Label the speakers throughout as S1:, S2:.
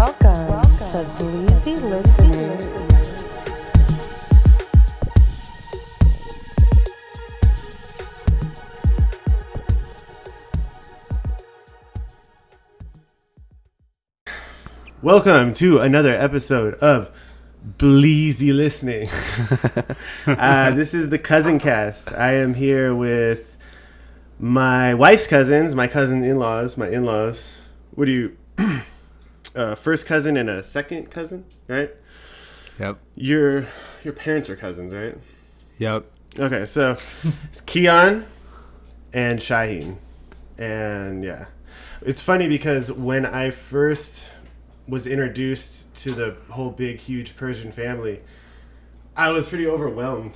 S1: Welcome, to Bleezy Listening.
S2: Welcome to another episode of Bleezy Listening. uh, this is the Cousin Cast. I am here with my wife's cousins, my cousin in laws, my in laws. What do you. Uh, first cousin and a second cousin, right?
S3: Yep.
S2: Your your parents are cousins, right?
S3: Yep.
S2: Okay, so it's Keon and Shaheen. And yeah. It's funny because when I first was introduced to the whole big, huge Persian family, I was pretty overwhelmed.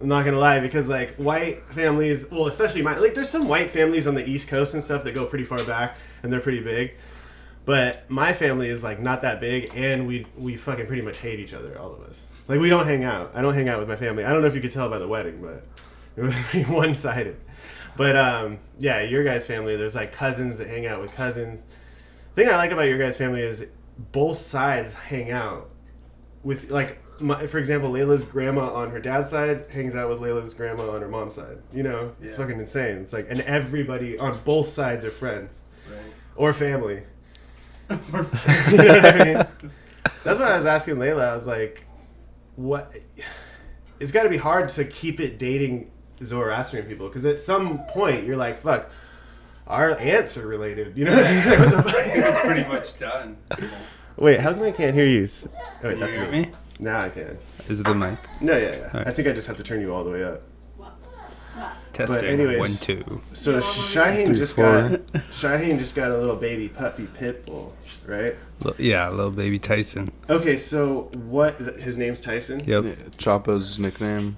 S2: I'm not gonna lie, because like white families, well, especially my like, there's some white families on the East Coast and stuff that go pretty far back and they're pretty big. But my family is like not that big, and we we fucking pretty much hate each other, all of us. Like we don't hang out. I don't hang out with my family. I don't know if you could tell by the wedding, but it was pretty one sided. But um, yeah, your guys' family. There's like cousins that hang out with cousins. The thing I like about your guys' family is both sides hang out with like. My, for example, Layla's grandma on her dad's side hangs out with Layla's grandma on her mom's side. You know, it's
S3: Yeah.
S2: fucking insane. It's like, and everybody on both sides are friends
S3: Right.
S2: or family. You know what I mean? That's why I was asking Layla. I was like, "What? It's got to be hard to keep it dating Zoroastrian people because at some point you're like, fuck, our aunts are related. You know? What I mean? What the fuck?
S3: it's pretty much done.
S2: Wait, how come I can't hear you? Oh, wait,
S3: You
S2: that's
S3: hear
S2: me.
S3: me?
S2: Now I can.
S3: Is it the mic?
S2: No, yeah, yeah.
S3: Alright.
S2: I think I just have to turn you all the way up.
S3: Testing.
S2: anyways-
S3: One, two.
S2: So Shaheen
S3: Three,
S2: just
S3: four.
S2: got Shaheen just got a little baby puppy pit bull, right?
S3: Li- Yeah, little baby Tyson.
S2: Okay, so what? His name's Tyson.
S3: Yep.
S4: Yeah, Chapo's nickname.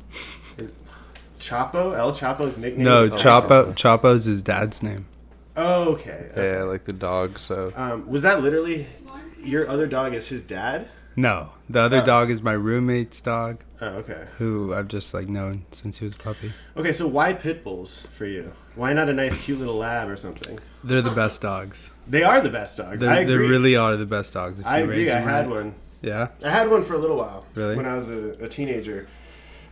S2: Chapo. El Chapo's nickname.
S3: No,
S2: is El
S3: Chapo. Chapo's his dad's name.
S2: Oh, okay.
S4: Yeah, like the dog. So
S2: Um, was that literally your other dog? Is his dad?
S3: No, the other
S2: Oh.
S3: dog is my roommate's dog,
S2: Oh, okay.
S3: who I've just like known since he was a puppy.
S2: Okay, so why pit bulls for you? Why not a nice, cute little lab or something?
S3: They're the best dogs.
S2: They are the best dogs.
S3: They're,
S2: I
S3: they
S2: agree.
S3: really are the best dogs. If you
S2: I
S3: raise
S2: agree. I
S3: them
S2: had
S3: right.
S2: one.
S3: Yeah.
S2: I had one for a little while.
S3: Really?
S2: When I was a, a teenager,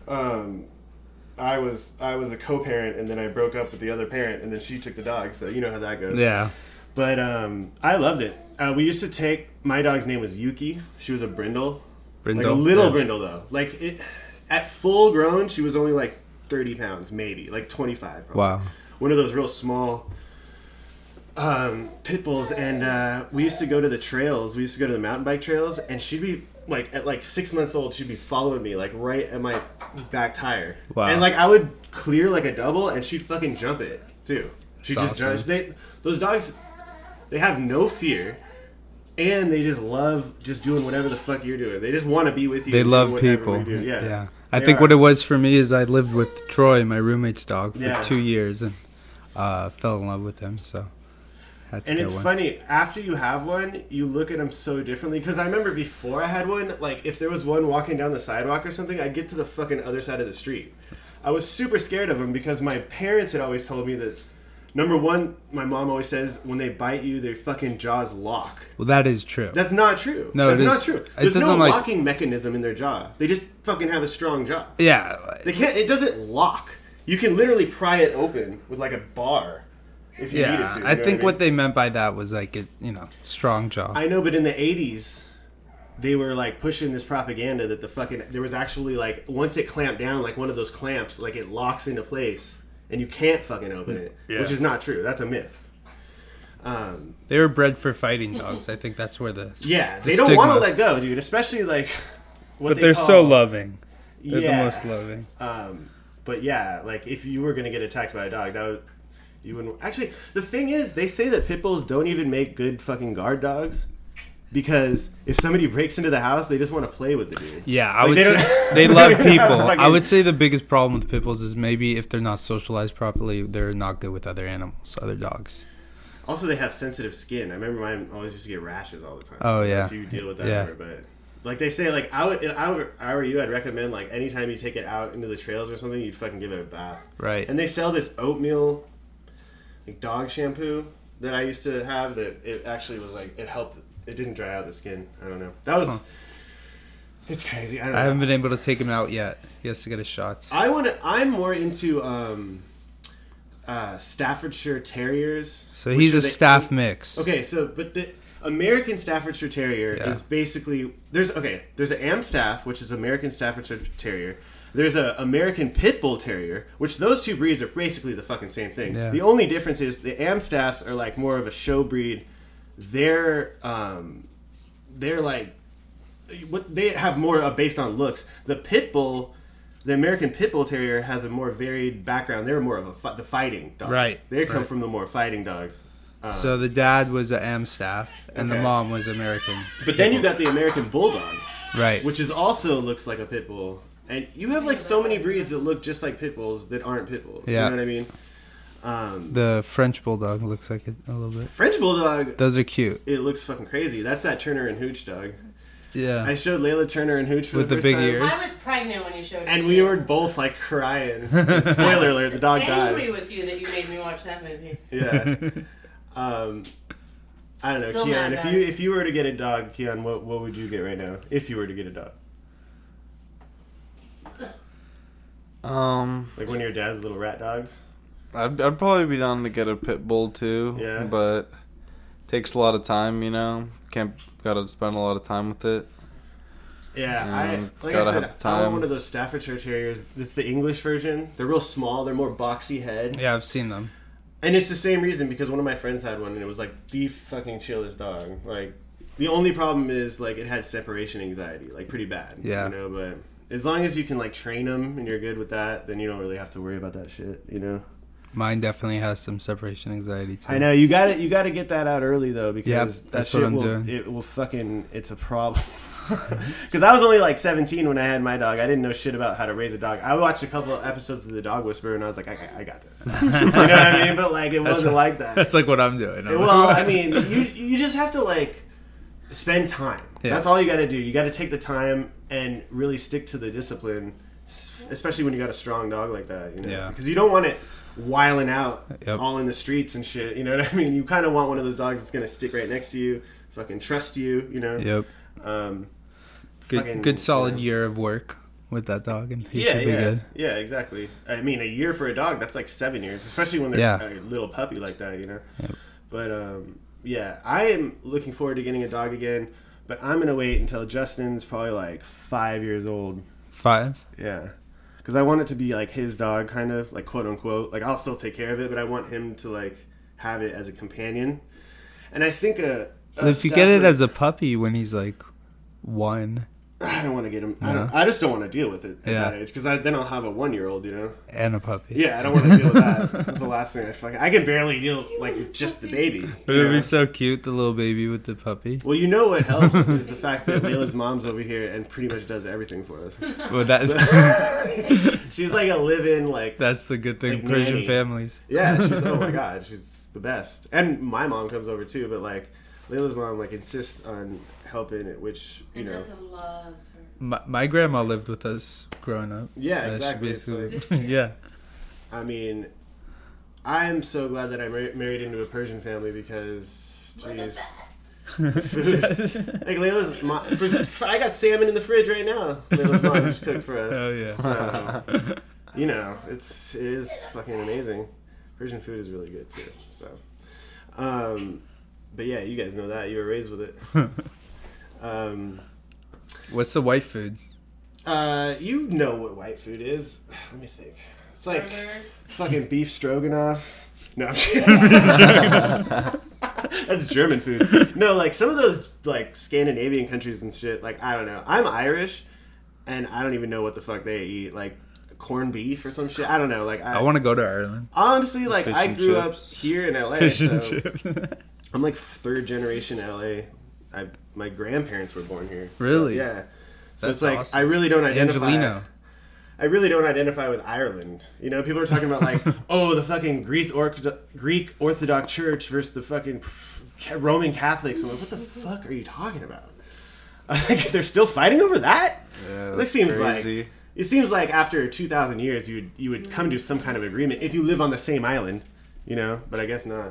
S2: um, I was I was a co-parent, and then I broke up with the other parent, and then she took the dog. So you know how that goes.
S3: Yeah.
S2: But um, I loved it. Uh, we used to take my dog's name was Yuki. She was a brindle,
S3: Brindle.
S2: like a little
S3: yeah.
S2: brindle though. Like it, at full grown, she was only like thirty pounds, maybe like twenty five.
S3: Wow.
S2: One of those real small um, pit bulls, and uh, we used to go to the trails. We used to go to the mountain bike trails, and she'd be like at like six months old. She'd be following me like right at my back tire.
S3: Wow.
S2: And like I would clear like a double, and she'd fucking jump it too. She
S3: That's
S2: just
S3: awesome.
S2: They those dogs, they have no fear. And they just love just doing whatever the fuck you're doing. They just want to be with you.
S3: They love people.
S2: Yeah.
S3: Yeah. I
S2: They
S3: think
S2: are.
S3: what it was for me is I lived with Troy, my roommate's dog, for
S2: Yeah.
S3: two years and uh, fell in love with him. So
S2: And it's
S3: one.
S2: funny after you have one, you look at them so differently. Because I remember before I had one, like if there was one walking down the sidewalk or something, I'd get to the fucking other side of the street. I was super scared of them because my parents had always told me that. Number one, my mom always says when they bite you, their fucking jaws lock.
S3: Well, that is true.
S2: That's not true.
S3: No,
S2: that's
S3: it is-
S2: not true. There's no
S3: like-
S2: locking mechanism in their jaw. They just fucking have a strong jaw.
S3: yeah.
S2: They can't. It doesn't lock. You can literally pry it open with like a bar if you
S3: Yeah.
S2: to. you
S3: I think
S2: mean?
S3: what they meant by that was like it, you know, strong jaw.
S2: I know, but in the '80s, they were like pushing this propaganda that the fucking there was actually like once it clamped down, like one of those clamps, like it locks into place and you can't fucking open it,
S3: Yeah.
S2: which is not true. That's a myth. Um,
S3: they were bred for fighting dogs. I think that's where the
S2: yeah,
S3: the
S2: they don't want to let go, dude. Especially like, what
S3: But
S2: they
S3: they're so loving. They're
S2: Yeah.
S3: the most loving.
S2: Um, but yeah, like if you were gonna get attacked by a dog, that would you wouldn't. Actually, the thing is, they say that pit bulls don't even make good fucking guard dogs because if somebody breaks into the house, they just want to play with the dude.
S3: Yeah, I
S2: Like,
S3: would
S2: they
S3: say they love people. I would say the biggest problem with pit bulls is maybe if they're not socialized properly, they're not good with other animals, other dogs.
S2: Also, they have sensitive skin. I remember mine always used to get rashes all the time.
S3: Oh,
S2: I don't know
S3: yeah.
S2: If you deal with that,
S3: Yeah.
S2: ever, but like they say, like I would, I were, I were you, I'd recommend like anytime you take it out into the trails or something, you'd fucking give it a bath.
S3: Right.
S2: And they sell this oatmeal, like dog shampoo that I used to have. That it actually was like it helped it didn't dry out the skin. I don't know. That was.
S3: Huh.
S2: It's crazy. I don't
S3: I haven't been able to take him out yet. He has to get his shots.
S2: I want to. I'm more into um, uh, Staffordshire Terriers.
S3: So he's a
S2: the-
S3: staff mix.
S2: Okay, so but the American Staffordshire Terrier
S3: Yeah.
S2: is basically there's okay there's an Amstaff which is American Staffordshire Terrier. There's a American Pit Bull Terrier, which those two breeds are basically the fucking same thing.
S3: Yeah.
S2: The only difference is the Amstaffs are like more of a show breed. They're um, they're like what they have more uh, based on looks. The Pit Bull, the American Pit Bull Terrier has a more varied background. They're more of a fi- the fighting dogs.
S3: Right,
S2: They come
S3: right.
S2: from the more fighting dogs. Uh,
S3: So the dad was a Am staff, and the mom was American.
S2: But then you got the American Bulldog,
S3: Right.
S2: which is also looks like a pit bull. And you have like so many breeds that look just like pit bulls that aren't pit bulls.
S3: Yeah.
S2: You know what I mean? Um,
S3: the French bulldog looks like it a little bit.
S2: French Bulldog,
S3: Those are cute.
S2: it looks fucking crazy. That's that Turner and Hooch dog.
S3: Yeah.
S2: I showed Layla Turner and Hooch for
S3: With
S2: the,
S3: the big
S2: time,
S3: ears.
S5: I was pregnant when you showed it.
S2: And
S5: to
S2: we were both like crying. Spoiler alert: the dog
S5: angry
S2: dies.
S5: with you that you made me watch that movie.
S2: Yeah. Um, I don't know,
S5: Still
S2: Keon. If you if you were to get a dog, Keon, what what would you get right now? If you were to get a dog,
S4: Um,
S2: like one of your dad's little rat dogs.
S4: I'd, I'd probably be down to get a pit bull too.
S2: Yeah.
S4: But takes a lot of time, you know. Can't gotta spend a lot of time with it.
S2: Yeah,
S4: Yeah,
S2: I like I
S4: gotta
S2: said,
S4: have
S2: I want one of those Staffordshire Terriers. It's the English version. They're real small. They're more boxy head,
S3: yeah, I've seen them.
S2: and it's the same reason because one of my friends had one, and it was like the fucking chillest dog. Like the only problem is like it had separation anxiety, like pretty bad.
S3: Yeah.
S2: you know, but. As long as you can like train them and you're good with that, then you don't really have to worry about that shit, you know.
S3: Mine definitely has some separation anxiety too.
S2: I know you got to You got to get that out early though, because
S3: Yep,
S2: that
S3: that's
S2: shit
S3: what I'm
S2: will.
S3: doing.
S2: It will fucking. It's a problem. Because I was only like 17 when I had my dog. I didn't know shit about how to raise a dog. I watched a couple of episodes of The Dog Whisperer, and I was like, I, I- I got this. you know what I mean? But like, it wasn't like that.
S3: That's like what I'm doing. I'm
S2: well,
S3: like-
S2: I mean, you you just have to like spend time.
S3: Yeah.
S2: That's all you got to do. You got to take the time and really stick to the discipline, especially when you got a strong dog like that. You know,
S3: Yeah.
S2: because you don't want it wiling out
S3: Yep.
S2: all in the streets and shit. You know what I mean? You kind of want one of those dogs that's gonna stick right next to you, fucking trust you. You know.
S3: Yep.
S2: Um,
S3: Good,
S2: fucking,
S3: good solid
S2: you know.
S3: year of work with that dog, and he
S2: yeah,
S3: should be
S2: yeah,
S3: good.
S2: yeah, exactly. I mean, a year for a dog, that's like seven years, especially when they're
S3: Yeah.
S2: a little puppy like that, you know.
S3: Yep.
S2: But um, yeah, I am looking forward to getting a dog again, but I'm gonna wait until Justin's probably like five years old.
S3: Five.
S2: Yeah, because I want it to be like his dog, kind of like quote unquote. Like I'll still take care of it, but I want him to like have it as a companion. And I think a, a
S3: if you get it as a puppy when he's like one
S2: I don't want to get him. I, don't, I just don't want to deal with it at
S3: Yeah.
S2: that age because then I'll have a one year old, you know.
S3: and a puppy.
S2: Yeah, I don't want to deal with that. That's the last thing I fucking. I can barely deal like with just the baby.
S3: But
S2: you
S3: it'd
S2: know?
S3: be so cute, the little baby with the puppy.
S2: Well, you know what helps is the fact that Layla's mom's over here and pretty much does everything for us.
S3: Well, that
S2: She's like a live-in like.
S3: that's the good thing.
S2: Like
S3: Persian
S2: nanny.
S3: families.
S2: Yeah, she's oh my god, she's the best. And my mom comes over too, but like Layla's mom like insists on helping it, which you
S5: And
S2: know.
S5: Loves her.
S3: My, my grandma lived with us growing up.
S2: Yeah,
S3: Uh,
S2: exactly. It's
S3: basically-
S2: like-
S3: yeah.
S2: I mean, I'm so glad that I mar- married into a Persian family because, jeez. Like Layla's mom, for, I got salmon in the fridge right now. Layla's mom just cooked for us.
S3: Hell yeah.
S2: So, you know, it's it is fucking amazing. Persian food is really good too. So, um, but yeah, you guys know that you were raised with it. Um,
S3: What's the white food?
S2: uh, you know what white food is? Let me think. It's like
S5: Burgers.
S2: fucking beef stroganoff. No, I'm kidding. That's German food. No, like some of those like Scandinavian countries and shit. Like I don't know. I'm Irish, and I don't even know what the fuck they eat. Like corned beef or some shit. I don't know. Like I,
S3: I want to go to Ireland.
S2: honestly like
S4: Fish
S2: I grew
S4: chips.
S2: up here in LA.
S3: Fish
S2: so
S3: and chips.
S2: I'm like third generation LA. I my grandparents were born here. So,
S3: Really?
S2: yeah. So
S3: That's
S2: it's like
S3: awesome.
S2: I really don't identify.
S3: Angelino.
S2: I really don't identify with Ireland. You know, people are talking about like, oh, the fucking Greek Orthodox, Greek Orthodox Church versus the fucking Roman Catholics. I'm like, what the fuck are you talking about? Like, they're still fighting over that?
S4: Yeah,
S2: This seems
S4: crazy.
S2: like it seems like after two thousand years, you would you would come to some kind of agreement if you live on the same island, you know. But I guess not.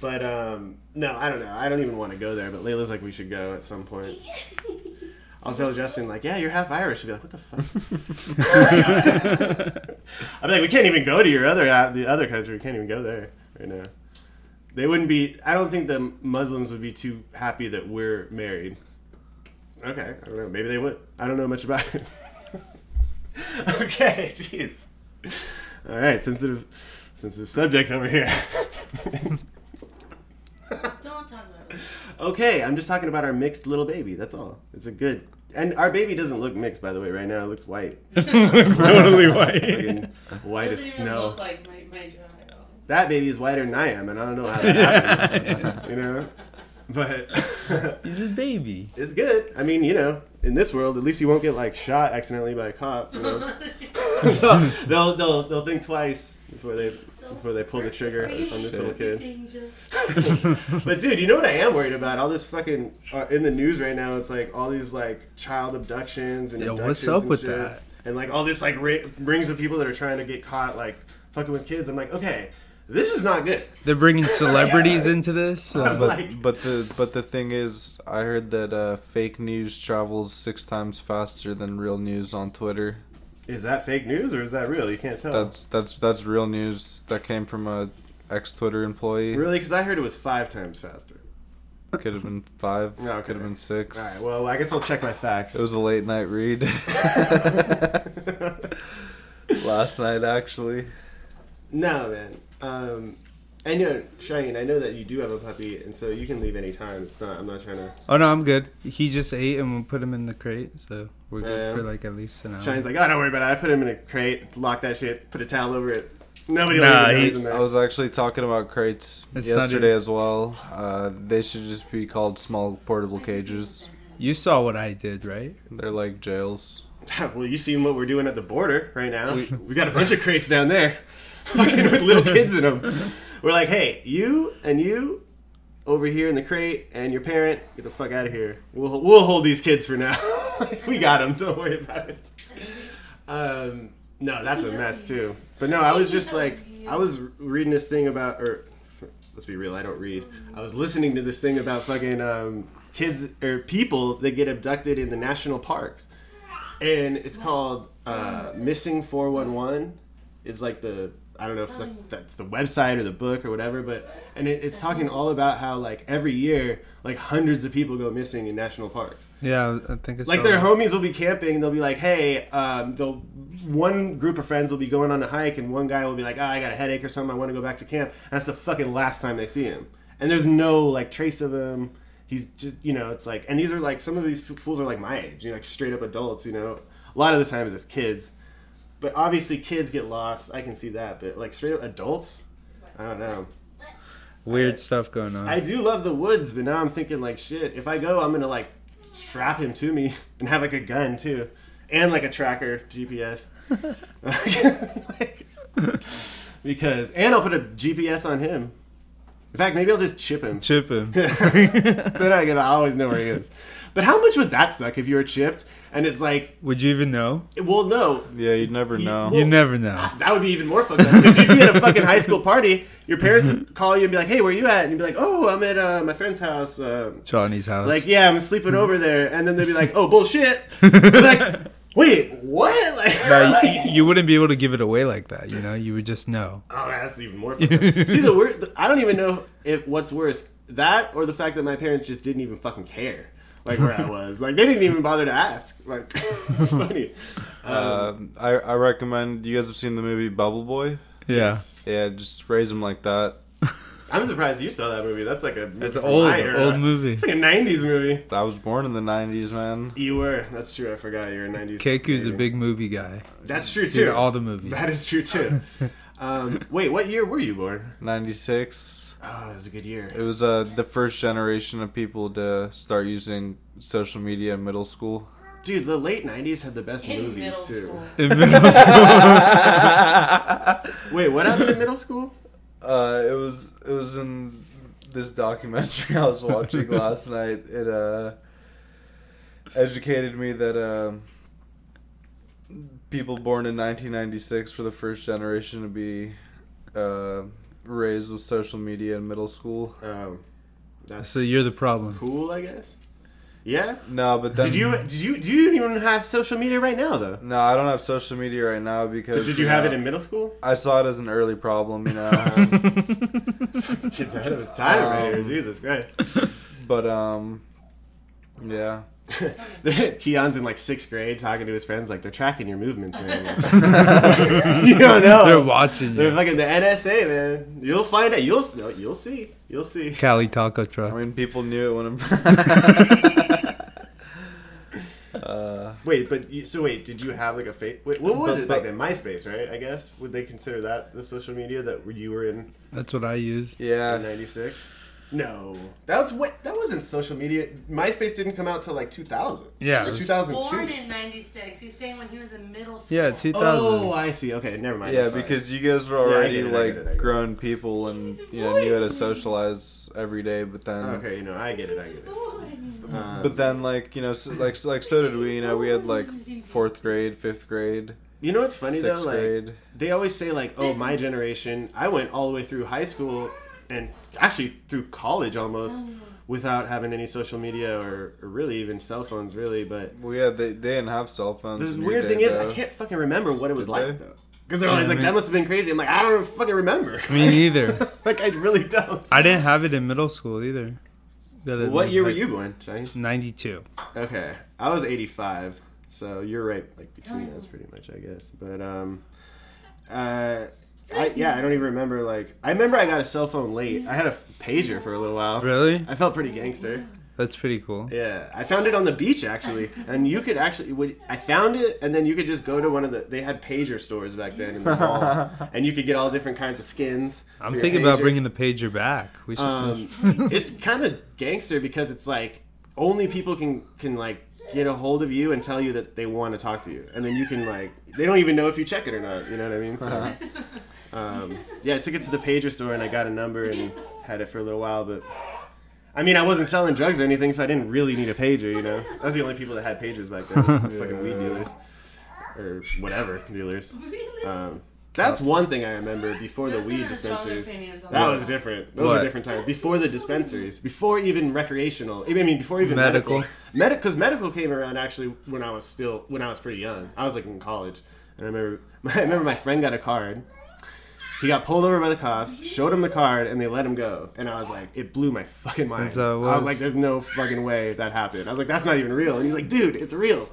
S2: But um, no, I don't know. I don't even want to go there. But Layla's like, we should go at some point. I'll tell Justin like, yeah, you're half Irish. She'll be like, what the fuck? I'm like, we can't even go to your other uh, the other country. We can't even go there right now. They wouldn't be. I don't think the Muslims would be too happy that we're married. Okay, I don't know. Maybe they would. I don't know much about it. okay, jeez. All right, sensitive, sensitive subject over here.
S5: Don't talk about it.
S2: okay, I'm just talking about our mixed little baby. That's all. It's a good. And our baby doesn't look mixed, by the way. Right now, it looks white,
S3: Looks totally white.
S2: White as
S5: Doesn't even
S2: snow.
S5: look like my, my jaw at all.
S2: that baby is whiter than I am, and I don't know how that happened. you know, but
S3: He's a baby.
S2: it's good. I mean, you know, in this world, at least you won't get like shot accidentally by a cop. You know? they'll, they'll they'll think twice before they before they pull the trigger on this little kid. But dude, you know what I am worried about? All this fucking uh, in the news right now. It's like all these like child abductions and
S3: Yo,
S2: abductions
S3: what's up
S2: and
S3: with
S2: shit.
S3: that?
S2: And like all this like ra- rings of people that are trying to get caught like fucking with kids. I'm like, okay, this is not good.
S3: They're bringing celebrities into this.
S2: I'm
S3: Uh,
S4: But
S2: like-
S4: but the but the thing is, I heard that uh, fake news travels six times faster than real news on Twitter.
S2: Is that fake news or is that real? You can't tell.
S4: That's that's that's real news that came from a ex Twitter employee.
S2: really because I heard it was five times faster.
S4: Could have been five.
S2: Yeah, okay.
S4: Could have been six.
S2: All right, well, I guess I'll check my facts.
S4: It was a late night read last night, actually.
S2: no, man. Um, and you know, Shane, I know that you do have a puppy, and so you can leave anytime. It's not. I'm not trying to.
S3: oh no, I'm good. He just ate and we put him in the crate, so we're good
S2: Yeah.
S3: for like at least an hour.
S2: Shine's like, oh, don't worry about it. I put him in a crate, lock that shit, put a towel over it. Nobody
S3: Nah,
S2: will even know
S3: he-
S2: he's in there.
S4: I was actually talking about crates
S3: It's
S4: yesterday
S3: even-
S4: as well. Uh, they should just be called small portable cages.
S3: You saw what I did, right?
S4: They're like jails.
S2: well, you seen what we're doing at the border right now. We, got a bunch of crates down there, fucking with little kids in them. We're like, hey, you and you over here in the crate, and your parent, get the fuck out of here. We'll we'll hold these kids for now. we got them. Don't worry about it. Um, no, that's a mess too. But no, I was just like, I was reading this thing about, or let's be real, I don't read. I was listening to this thing about fucking um, kids or people that get abducted in the national parks, and it's called uh, Missing Four One One. It's like the I don't know if that's, that's the website or the book or whatever, but and it, it's talking all about how like every year like hundreds of people go missing in national parks.
S3: Yeah, I think it's
S2: Like their homies will be camping and they'll be like, hey, um, they'll one group of friends will be going on a hike and one guy will be like, oh, I got a headache or something, I want to go back to camp. And that's the fucking last time they see him. And there's no like trace of him. He's just, you know, it's like, and these are like some of these fools are like my age, you know, like straight up adults. You know, a lot of the times it's just kids, but obviously kids get lost. I can see that, but like straight up adults, I don't know.
S3: weird stuff going on.
S2: I do love the woods, but now I'm thinking like shit. If I go, I'm gonna like strap him to me and have like a gun too, and like a tracker GPS. like, because and I'll put a GPS on him. In fact, maybe I'll just chip him.
S3: Chip him.
S2: then I can always know where he is. But how much would that suck if you were chipped and it's like,
S3: Would you even know?
S2: well, no,
S4: Yeah, you'd never
S2: You-
S4: know.
S3: You never know.
S2: that would be even more fucked up. Because you'd be at a fucking high school party, your parents would call you and be like, "Hey, where you at?" And you'd be like, "Oh, I'm at uh, my friend's house." Uh,
S3: Johnny's house.
S2: like, yeah, I'm sleeping over there, and then they'd be like, "Oh, bullshit!" Like, wait, what? Like,
S3: No, you, you wouldn't be able to give it away like that. You know, you would just know.
S2: oh, that's even more. fucked up. See, the word I don't even know if what's worse, that or the fact that my parents just didn't even fucking care, like where I was. Like they didn't even bother to ask. Like it's funny. Um,
S4: Um, I, I recommend. You guys have seen the movie Bubble Boy?
S3: Yeah.
S4: Yeah, just raise him like that.
S2: I'm surprised you saw that movie. That's like a
S3: It's an old,
S2: era.
S3: old movie.
S2: It's like a '90s movie.
S4: I was born in the '90s, man.
S2: You were. That's true. I forgot you're a '90s.
S3: Keku's a big movie guy.
S2: That's true
S3: Seen
S2: too.
S3: all the movies.
S2: That is true too. um, wait, what year were you born?
S4: '96.
S2: Oh, that was a good year.
S4: It was uh, the first generation of people to start using social media in middle school.
S2: Dude, the late '90s had the best
S5: In
S2: movies too.
S5: school.
S3: In middle school.
S2: Wait, what happened in middle school?
S4: Uh, it was it was in this documentary I was watching last night. It uh, educated me that um, people born in 1996 were the first generation to be uh, raised with social media in middle school.
S2: Um, that's
S3: So you're the problem.
S2: cool, I guess. Yeah.
S4: No, but then
S2: Did you did you do you even have social media right now though?
S4: No, I don't have social media right now because.
S2: Did you have
S4: know,
S2: it in middle school?
S4: I saw it as an early problem, you know.
S2: Kid's ahead of his time right here.
S4: Um,
S2: Jesus Christ.
S4: but um, yeah.
S2: Keon's in like sixth grade talking to his friends like they're tracking your movements, man. you don't know.
S3: They're watching
S2: They're
S3: you.
S2: fucking the NSA, man. You'll find out. You'll you'll see. You'll see.
S3: Cali taco
S4: I
S3: truck.
S4: mean, people knew it when I'm. uh,
S2: Wait, but you, so wait, did you have like a face? Wait, what was
S4: But-
S2: it back then? MySpace, right? I guess would they consider that the social media that you were in
S3: That's what I
S2: used.
S4: yeah.
S2: '96? No, that was what that wasn't social media. MySpace didn't come out till like 2000.
S3: Yeah,
S2: or 2002.
S5: Born in '96. He's saying when he was in middle school.
S3: Yeah, 2000.
S2: Oh, I see. Okay, never mind.
S4: Yeah, because you guys were already
S2: get it,
S4: like
S2: it, it.
S4: grown people and you know knew how to socialize every day. But then,
S2: okay, you know, I get it. I get it. Um,
S4: but then like you know, so, like like so did we. You know, we had like fourth grade, fifth grade,
S2: you know what's funny
S4: sixth
S2: though? Like
S4: grade.
S2: they always say like, oh, my generation. I went all the way through high school and actually through college almost without having any social media or, or really even cell phones, really. But
S4: Well, yeah, they, they didn't have cell phones.
S2: the
S4: in your
S2: weird
S4: day,
S2: thing is,
S4: though.
S2: I can't fucking remember what it was
S4: Did
S2: like
S4: they?
S2: though. Because they're always
S3: Yeah,
S2: like,
S3: I
S2: that must have been crazy. I'm like, I don't fucking remember.
S3: Me neither.
S2: like, I really don't.
S3: I didn't have it in middle school either. That it-
S2: what year were
S3: like,
S2: you born, Shane?
S3: 92.
S2: Okay, I was 85, so you're right, like between us, pretty much, I guess. But um, uh, I yeah, I don't even remember. Like, I remember I got a cell phone late. I had a pager for a little while.
S3: Really?
S2: I felt pretty gangster.
S3: That's pretty cool.
S2: Yeah, I found it on the beach actually, and you could actually. would- I found it, and then you could just go to one of the. They had pager stores back then in the mall, and you could get all different kinds of skins.
S3: I'm thinking about bringing the pager back. We should.
S2: Um, it's kind of gangster because it's like only people can can like get a hold of you and tell you that they want to talk to you, and then you can like they don't even know if you check it or not. You know what I mean? So, um, yeah, I took it to the pager store and I got a number and had it for a little while, but. I mean, I wasn't selling drugs or anything, so I didn't really need a pager, you know? I was the only people that had pagers back then. fucking weed dealers. Or whatever dealers. Um, that's one thing I remember before the weed
S5: has
S2: dispensaries. That
S5: that.
S2: was different. Those
S3: What?
S2: were different times. Before the dispensaries, before even recreational. I mean, before even
S3: Medical.
S2: medical. Medical, because medical came around actually when I was still when I was pretty young. I was like in college, and I remember I remember my friend got a card. He got pulled over by the cops, showed him the card, and they let him go. And I was like, it blew my fucking mind.
S3: How it
S2: I was
S3: was.
S2: like, there's no fucking way that happened. I was like, that's not even real. And he's like, dude, it's real.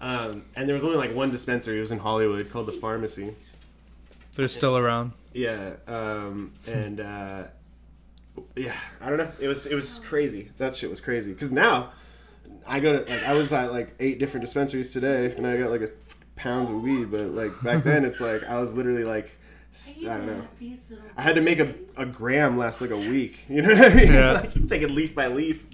S2: Um, and there was only like one dispensary. It was in Hollywood called the Pharmacy.
S3: They're still around.
S2: Yeah, um, and uh, yeah, I don't know. It was it was crazy. That shit was crazy. Because now I go to like I was at like eight different dispensaries today, and I got like a pounds of weed. But like back then, it's like I was literally like I don't know. I had to make a, a gram last like a week. You know what I mean?
S3: Yeah.
S2: like you take it leaf by leaf.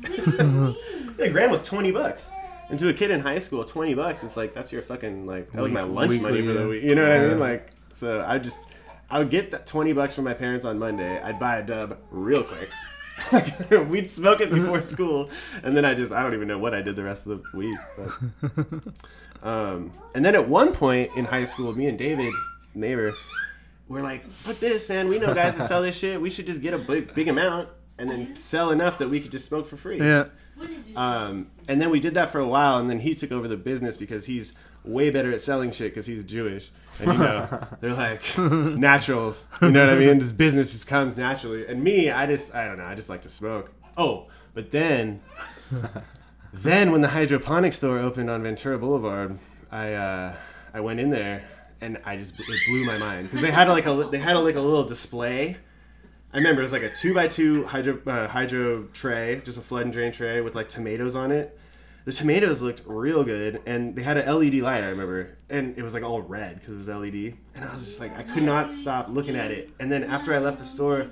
S2: a gram was twenty bucks. And to a kid in high school, twenty bucks, it's like that's your fucking like that was my
S3: Week-
S2: lunch money for the week. You know what I mean? Like so I just I would get that twenty bucks from my parents on Monday. I'd buy a dub real quick. We'd smoke it before school, and then I just I don't even know what I did the rest of the week. But, um, and then at one point in high school, me and David, neighbor, we're like, "Fuck this, man! We know guys that sell this shit. We should just get a big, big amount and then sell enough that we could just smoke for free."
S3: Yeah.
S2: Um, and then we did that for a while, and then he took over the business because he's way better at selling shit because he's Jewish. And you know, they're like naturals. You know what I mean? This business just comes naturally. And me, I just, I don't know, I just like to smoke. Oh, but then, then when the hydroponic store opened on Ventura Boulevard, I, uh, I went in there and I just, it blew my mind because they had like a, they had like a little display. I remember it was like a two by two hydro uh, hydro tray, just a flood and drain tray with like tomatoes on it. The tomatoes looked real good, and they had an LED light. I remember, and it was like all red because it was LED. And I was just like, I could not stop looking at it. And then after I left the store,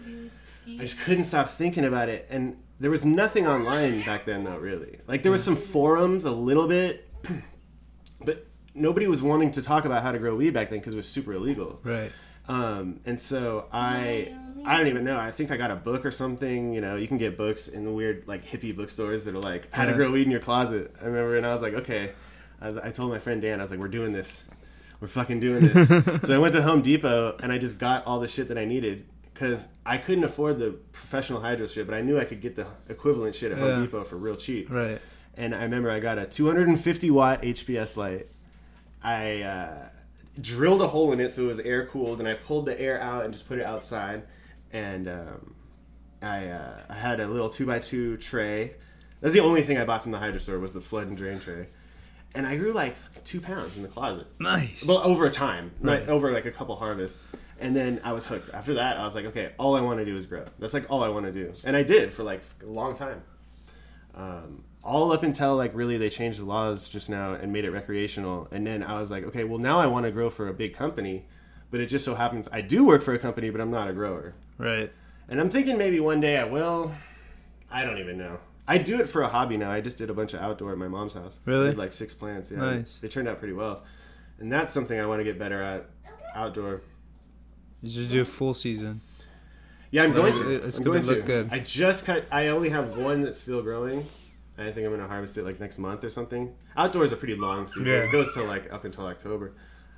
S2: I just couldn't stop thinking about it. And there was nothing online back then, though. Really, like there was some forums a little bit, but nobody was wanting to talk about how to grow weed back then because it was super illegal.
S3: Right.
S2: Um, and so I, I don't even know. I think I got a book or something. You know, you can get books in the weird like hippie bookstores that are like how to grow weed in your closet. I remember, and I was like, okay. I, was, I told my friend Dan, I was like, we're doing this. We're fucking doing this. so I went to Home Depot and I just got all the shit that I needed because I couldn't afford the professional hydro shit, but I knew I could get the equivalent shit at
S3: Yeah.
S2: Home Depot for real cheap.
S3: Right.
S2: And I remember I got a 250 watt HPS light. I uh, drilled a hole in it so it was air cooled, and I pulled the air out and just put it outside. And um, I, uh, I had a little two x two tray. That's the only thing I bought from the hydro store was the flood and drain tray. And I grew like two pounds in the closet.
S3: Nice.
S2: Well, over time,
S3: Right.
S2: not over like a couple harvests. And then I was hooked. After that, I was like, okay, all I want to do is grow. That's like all I want to do, and I did for like a long time. Um, all up until like really they changed the laws just now and made it recreational, and then I was like, okay, well now I want to grow for a big company, but it just so happens I do work for a company, but I'm not a grower.
S3: right.
S2: And I'm thinking maybe one day I will. I don't even know. I do it for a hobby now. I just did a bunch of outdoor at my mom's house.
S3: Really?
S2: Did like six plants. Yeah.
S3: Nice.
S2: They turned out pretty well, and that's something I want to get better at. Outdoor.
S3: You should do a full season.
S2: Yeah, I'm going to.
S3: it's
S2: I'm
S3: look
S2: to.
S3: good.
S2: I just cut. I only have one that's still growing. I think I'm going to harvest it like next month or something. Outdoors a pretty long season.
S3: Yeah.
S2: It goes to like up until October.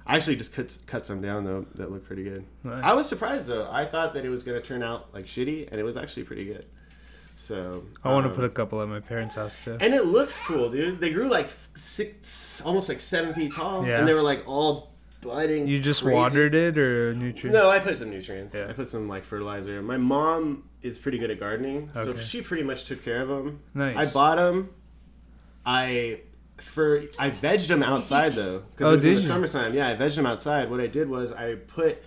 S2: I actually just cut cut some down though that looked pretty good.
S3: Nice.
S2: I was surprised though. I thought that it was going to turn out like shitty, and it was actually pretty good. So
S3: I want to
S2: um,
S3: put a couple at my parents' house too.
S2: and it looks cool, dude. They grew like six, almost like seven feet tall,
S3: Yeah.
S2: and they were like all
S3: You just
S2: crazy.
S3: watered it or nutrients?
S2: No, I put some nutrients.
S3: Yeah.
S2: I put some like fertilizer. My mom is pretty good at gardening, so she pretty much took care of them.
S3: Nice.
S2: I bought them. I for I vegged them outside though because
S3: Oh,
S2: it was in the
S3: you?
S2: summertime. Yeah, I vegged them outside. What I did was I put.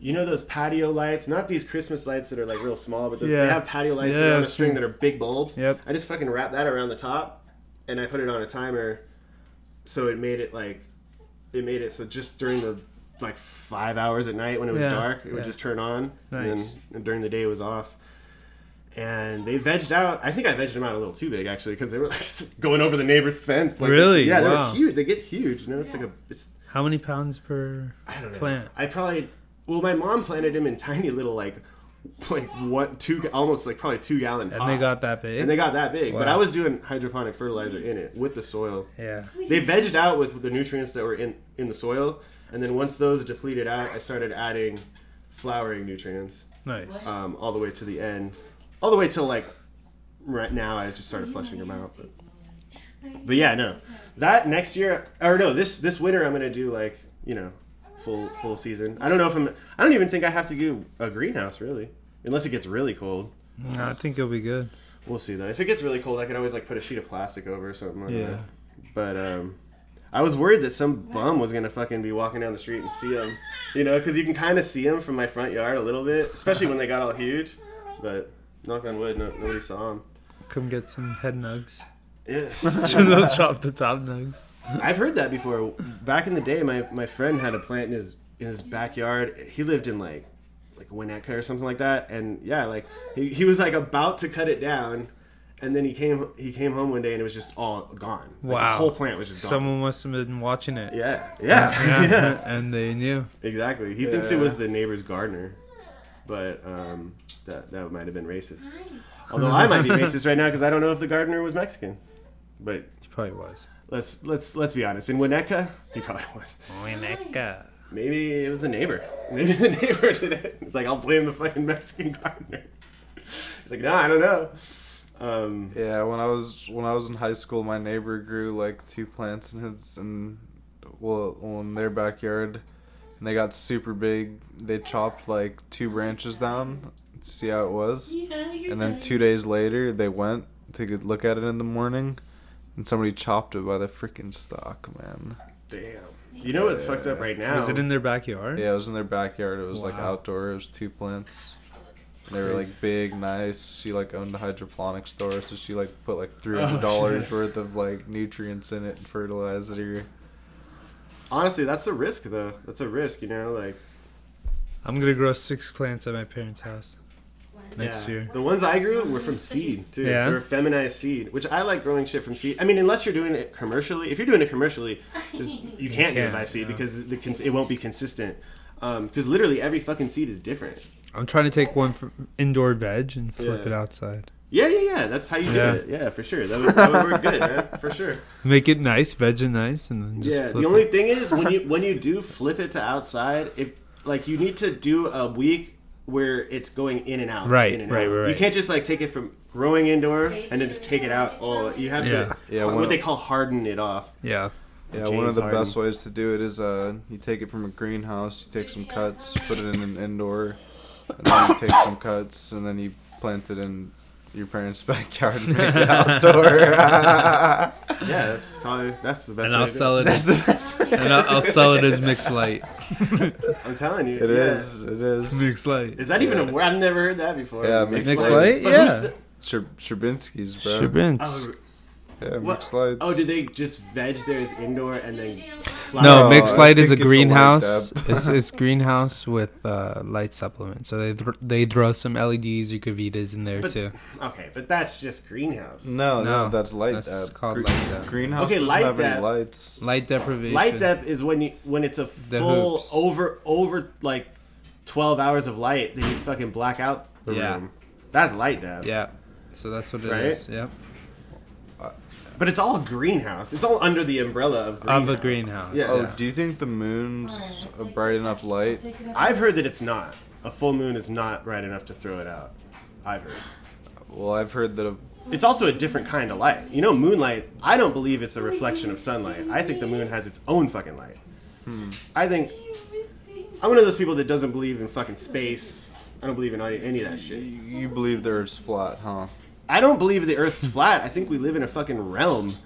S2: You know those patio lights, not these Christmas lights that are like real small, but those,
S3: Yeah.
S2: they have patio lights
S3: Yeah,
S2: on a string that are big bulbs.
S3: Yep.
S2: I just fucking wrapped that around the top, and I put it on a timer, so it made it like, it made it so just during the like five hours at night when it was
S3: Yeah,
S2: dark, it would just turn on,
S3: Nice.
S2: and then during the day it was off. And they vegged out. I think I vegged them out a little too big actually because they were like going over the neighbor's fence. Like,
S3: Really?
S2: Yeah,
S3: Wow.
S2: they're huge. They get huge. You know, it's like a it's
S3: How many pounds per
S2: I don't know.
S3: plant?
S2: I probably well, my mom planted them in tiny little like like one two almost like probably two gallon.
S3: And they got that big?
S2: and they got that big. But I was doing hydroponic fertilizer in it with the soil.
S3: yeah.
S2: They vegged out with the nutrients that were in in the soil, and then once those depleted out, I started adding flowering nutrients
S3: Nice.
S2: um, all the way to the end, all the way till like right now. I just started flushing them out. But, but yeah, no, that next year or no, this this winter I'm gonna do like you know full full season. I don't know if I'm. I don't even think I have to do a greenhouse really, unless it gets really cold.
S3: No, I think it'll be good.
S2: We'll see though. If it gets really cold, I could always like put a sheet of plastic over or something. Like
S3: Yeah.
S2: That. But um, I was worried that some bum was gonna fucking be walking down the street and see them, you know, because you can kind of see them from my front yard a little bit, especially when they got all huge. But knock on wood, no, nobody saw them.
S3: Come get some head nugs.
S2: Yeah.
S3: They'll chop the top nugs.
S2: I've heard that before. Back in the day, my, my friend had a plant in his in his backyard. He lived in like like Winnetka or something like that, and yeah, like he, he was like about to cut it down, and then he came he came home one day and it was just all gone. Like,
S3: Wow.
S2: the whole plant was just gone.
S3: Someone must have been watching it.
S2: Yeah, yeah, yeah,
S3: and they knew.
S2: exactly. He thinks it was the neighbor's gardener, but um, that that might have been racist. Although I might be racist right now because I don't know if the gardener was Mexican. But
S3: He probably was.
S2: let's let's let's be honest. In Winnetka, he probably was. Maybe it was the neighbor. Maybe the neighbor did it. It's like I'll blame the fucking Mexican gardener. He's like, no, I don't know. Um,
S4: Yeah, when I was when I was in high school, my neighbor grew like two plants in his and well, well in their backyard, and they got super big. They chopped like two branches down to see how it was, and then two days later they went to look at it in the morning, and somebody chopped it by the freaking stalk, man.
S2: damn. You know what's fucked up right now?
S3: Was it in their backyard?
S4: Yeah, it was in their backyard. It was like
S3: Wow.
S4: outdoor. It was two plants. They were like big, nice. She like owned a hydroponic store, so she like put like three hundred dollars
S2: Oh, shit.
S4: worth of like nutrients in it and fertilizer.
S2: Honestly, that's a risk though. That's a risk, you know. Like
S3: I'm gonna grow six plants at my parents' house next
S2: yeah.
S3: year.
S2: The ones I grew were from seed too.
S3: Yeah?
S2: They're feminized seed, which I like growing shit from seed. I mean, unless you're doing it commercially. If you're doing it commercially, you can't do it by seed
S3: no.
S2: because the cons- it won't be consistent. Um, because literally every fucking seed is different.
S3: I'm trying to take one from indoor veg and flip
S2: Yeah.
S3: it outside.
S2: Yeah, yeah, yeah. That's how you
S3: Yeah.
S2: do it. Yeah, for sure. That would, that would work good, man. For sure.
S3: Make it nice, veg it nice, and then just
S2: yeah.
S3: flip
S2: The only
S3: it.
S2: thing is when you when you do flip it to outside, if like you need to do a week where it's going in and out.
S3: Right,
S2: in and
S3: right,
S2: out.
S3: right,
S2: You can't just like take it from growing indoor and then just take it out. all. you have
S3: Yeah.
S2: to
S4: Yeah,
S2: what
S4: when-
S2: they call harden it off.
S3: Yeah.
S4: Yeah, one of the
S2: Harden.
S4: best ways to do it is uh, you take it from a greenhouse, you take some cuts, put it in an indoor, and then you take some cuts, and then you plant it in your parents' backyard and make it outdoor.
S2: Yeah, that's probably that's the best.
S3: And
S2: way
S3: I'll
S2: to
S3: sell it.
S4: That's
S3: As,
S4: the best.
S3: and I'll, I'll sell it as mixed light.
S2: I'm telling you,
S4: It
S2: yeah.
S4: is. It is.
S3: Mixed light.
S2: Is that even a word? I've never heard that before.
S4: Yeah, mixed
S3: Mixed
S4: light.
S3: light.
S2: But
S3: Yeah.
S2: who's-
S4: Sher- bro.
S3: Sherbins.
S2: Oh,
S4: Yeah,
S2: What?
S4: lights.
S2: oh, did they just veg theirs indoor and then flower?
S3: No,
S4: Oh,
S3: mixed
S4: I
S3: light is a
S4: think it's a
S3: greenhouse. it's it's greenhouse with uh, light supplement. So they th- they throw some LEDs or Gavitas in there
S2: But-
S3: too.
S2: Okay, but that's just greenhouse.
S4: No, no,
S3: No,
S4: that's light
S3: that's
S4: dab.
S3: called light dep.
S4: Greenhouse
S2: Okay,
S4: doesn't
S2: light
S4: have any
S2: dab.
S4: lights.
S3: Light deprivation.
S2: Light dep is when you when it's a full over over like twelve hours of light, then you fucking black out the
S3: Yeah.
S2: room. That's light dep.
S3: Yeah. So that's what it is.
S2: Right?
S3: Yep.
S2: But it's all greenhouse. It's all under the umbrella of greenhouse.
S3: Of a greenhouse.
S2: Yeah.
S4: Oh, do you think the moon's a bright enough light?
S2: I've heard that it's not. A full moon is not bright enough to throw it out. I've heard.
S4: Well, I've heard that. A,
S2: It's also a different kind of light. You know, moonlight, I don't believe it's a reflection of sunlight. I think the moon has its own fucking light. Hmm. I think I'm one of those people that doesn't believe in fucking space. I don't believe in any, any of that shit.
S4: you believe the Earth's flat, huh?
S2: I don't believe the Earth's flat. I think we live in a fucking realm.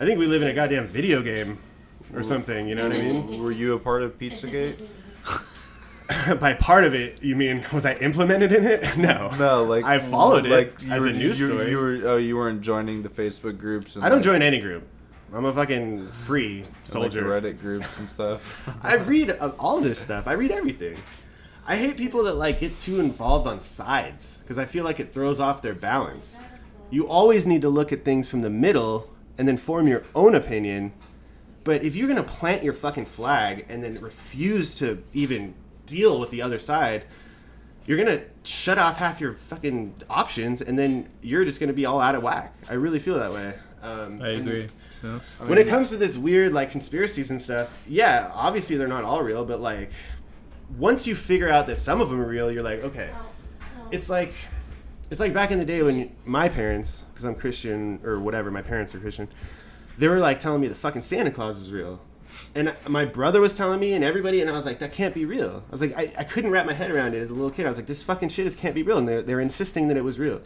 S2: I think we live in a goddamn video game or something. You know what I mean?
S4: Were you a part of Pizzagate?
S2: By part of it, you mean was I implemented in it? No.
S4: No, like
S2: I followed it
S4: like you
S2: as
S4: were,
S2: a news
S4: you,
S2: story.
S4: You were oh, you weren't joining the Facebook groups. And
S2: I don't
S4: like,
S2: join any group. I'm a fucking free
S4: and, like,
S2: soldier.
S4: Reddit groups and stuff.
S2: I read all this stuff. I read everything. I hate people that like get too involved on sides because I feel like it throws off their balance. You always need to look at things from the middle and then form your own opinion. But if you're gonna plant your fucking flag and then refuse to even deal with the other side, you're gonna shut off half your fucking options, and then you're just gonna be all out of whack. I really feel that way. Um,
S3: I
S2: and-
S3: agree. Yeah.
S2: when it comes to this weird like conspiracies and stuff, yeah, obviously they're not all real, but like once you figure out that some of them are real, you're like, okay. It's like it's like back in the day when my parents, because I'm Christian or whatever, my parents are Christian, they were like telling me the fucking Santa Claus is real. And my brother was telling me, and everybody, and I was like, that can't be real. I was like, I, I couldn't wrap my head around it as a little kid. I was like, this fucking shit is can't be real. And they're, they're insisting that it was real.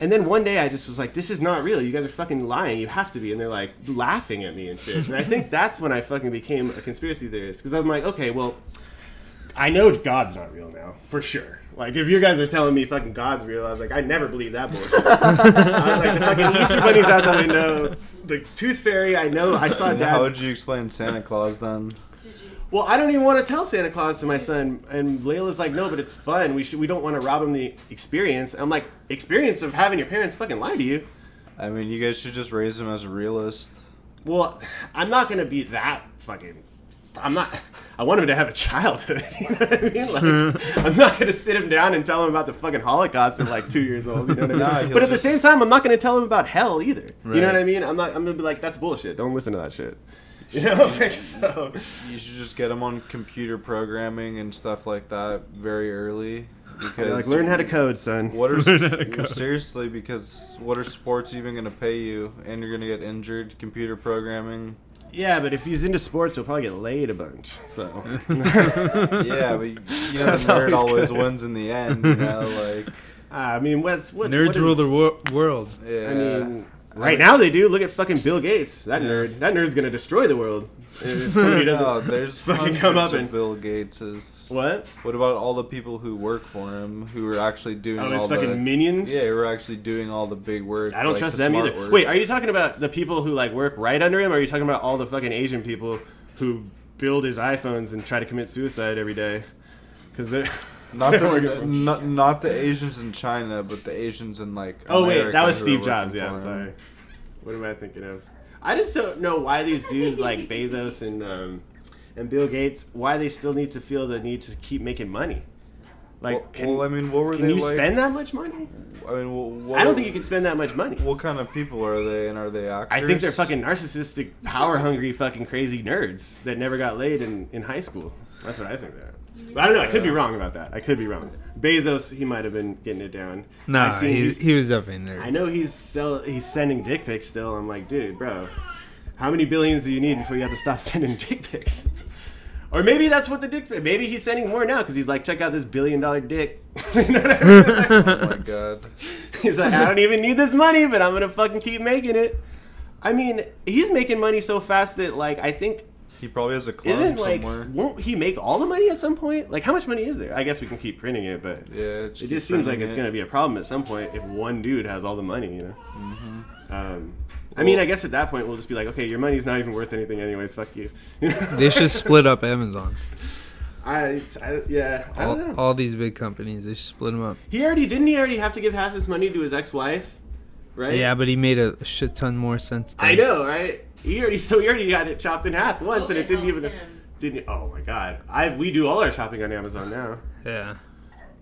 S2: And then one day I just was like, this is not real. You guys are fucking lying. You have to be. And they're like laughing at me and shit. And I think that's when I fucking became a conspiracy theorist. Because I'm like, okay, well, I know God's not real now, for sure. Like, if you guys are telling me fucking God's real, I was like, I never believed that bullshit. I was like, the fucking Easter Bunny's out the window. The Tooth Fairy, I know. I saw
S4: And how would you explain Santa Claus then?
S2: Well, I don't even want to tell Santa Claus to my son, and Layla's like, no, but it's fun. We should. We don't want to rob him the experience. I'm like, experience of having your parents fucking lie to you.
S4: I mean, you guys should just raise him as a realist.
S2: Well, I'm not gonna be that fucking. I'm not. I want him to have a childhood. You know what I mean? Like, I'm not gonna sit him down and tell him about the fucking Holocaust at like two years old. You know what I mean?
S4: Nah,
S2: but at the same time, I'm not gonna tell him about hell either. You know what I mean? I'm not. I'm gonna be like, that's bullshit. Don't listen to that shit. You know? Like, so.
S4: You should just get him on computer programming and stuff like that very early. Because
S2: Like, learn how to code, son.
S4: What are
S3: to code.
S4: seriously? Because what are sports even going to pay you? And you're going to get injured. Computer programming.
S2: Yeah, but if he's into sports, he'll probably get laid a bunch. So.
S4: Yeah, but you know
S2: That's
S4: the nerd
S2: always
S4: always wins in the end. You know, like ah,
S2: I mean, what's what?
S3: Nerds
S2: what is-
S3: rule the wor- world.
S4: yeah.
S2: I mean, right now they do. Look at fucking Bill Gates. That nerd. That nerd's gonna destroy the world. If somebody doesn't.
S4: no, there's
S2: fucking
S4: fucking
S2: come
S4: come
S2: up and-
S4: Bill Gates's.
S2: what?
S4: What about all the people who work for him who are actually doing all the.
S2: Oh, his
S4: all
S2: fucking
S4: the
S2: minions.
S4: yeah, who are actually doing all the big work.
S2: I don't
S4: like
S2: trust
S4: the
S2: them either.
S4: work.
S2: Wait, are you talking about the people who like work right under him? Or are you talking about all the fucking Asian people who build his iPhones and try to commit suicide every day? Because they're
S4: Not the not, not the Asians in China, but the Asians in like.
S2: Oh wait, that was Steve Jobs. Yeah, I'm sorry. What am I thinking of? I just don't know why these dudes like Bezos and um, and Bill Gates why they still need to feel the need to keep making money. Like,
S4: Well,
S2: can,
S4: well, I mean, what were
S2: can
S4: they
S2: you
S4: like?
S2: spend that much money?
S4: I mean, well, what,
S2: I don't think you can spend that much money.
S4: What kind of people are they, and are they actors?
S2: I think they're fucking narcissistic, power hungry, fucking crazy nerds that never got laid in, in high school. That's what I think they are. I don't know. I could be wrong about that. I could be wrong. Bezos, he might have been getting it down.
S6: Nah, he, was definitely there.
S2: I know he's sell, he's sending dick pics still. I'm like, dude, bro, how many billions do you need before you have to stop sending dick pics? Or maybe that's what the dick. Maybe he's sending more now because he's like, check out this billion dollar dick. You know I mean?
S4: Oh my god.
S2: he's like, I don't even need this money, but I'm gonna fucking keep making it. I mean, he's making money so fast that like I think
S4: He probably has a clone
S2: isn't like
S4: somewhere.
S2: won't he make all the money at some point? Like how much money is there? I guess we can keep printing it, but
S4: Yeah,
S2: it just seems like it's going to be a problem at some point if one dude has all the money, you know. Um, I mean, I guess at that point we'll just be like, okay, your money's not even worth anything, anyways. Fuck you.
S6: They should split up Amazon.
S2: I, I yeah, I don't
S6: All,
S2: know.
S6: all these big companies, they should split them up.
S2: he already didn't. He already have to give half his money to his ex-wife, right?
S6: Yeah, but he made a shit ton more sense.
S2: I know, right? He already so he already got it chopped in half once, and it didn't even
S5: him.
S2: didn't. Oh my god, I we do all our shopping on Amazon now.
S6: Yeah.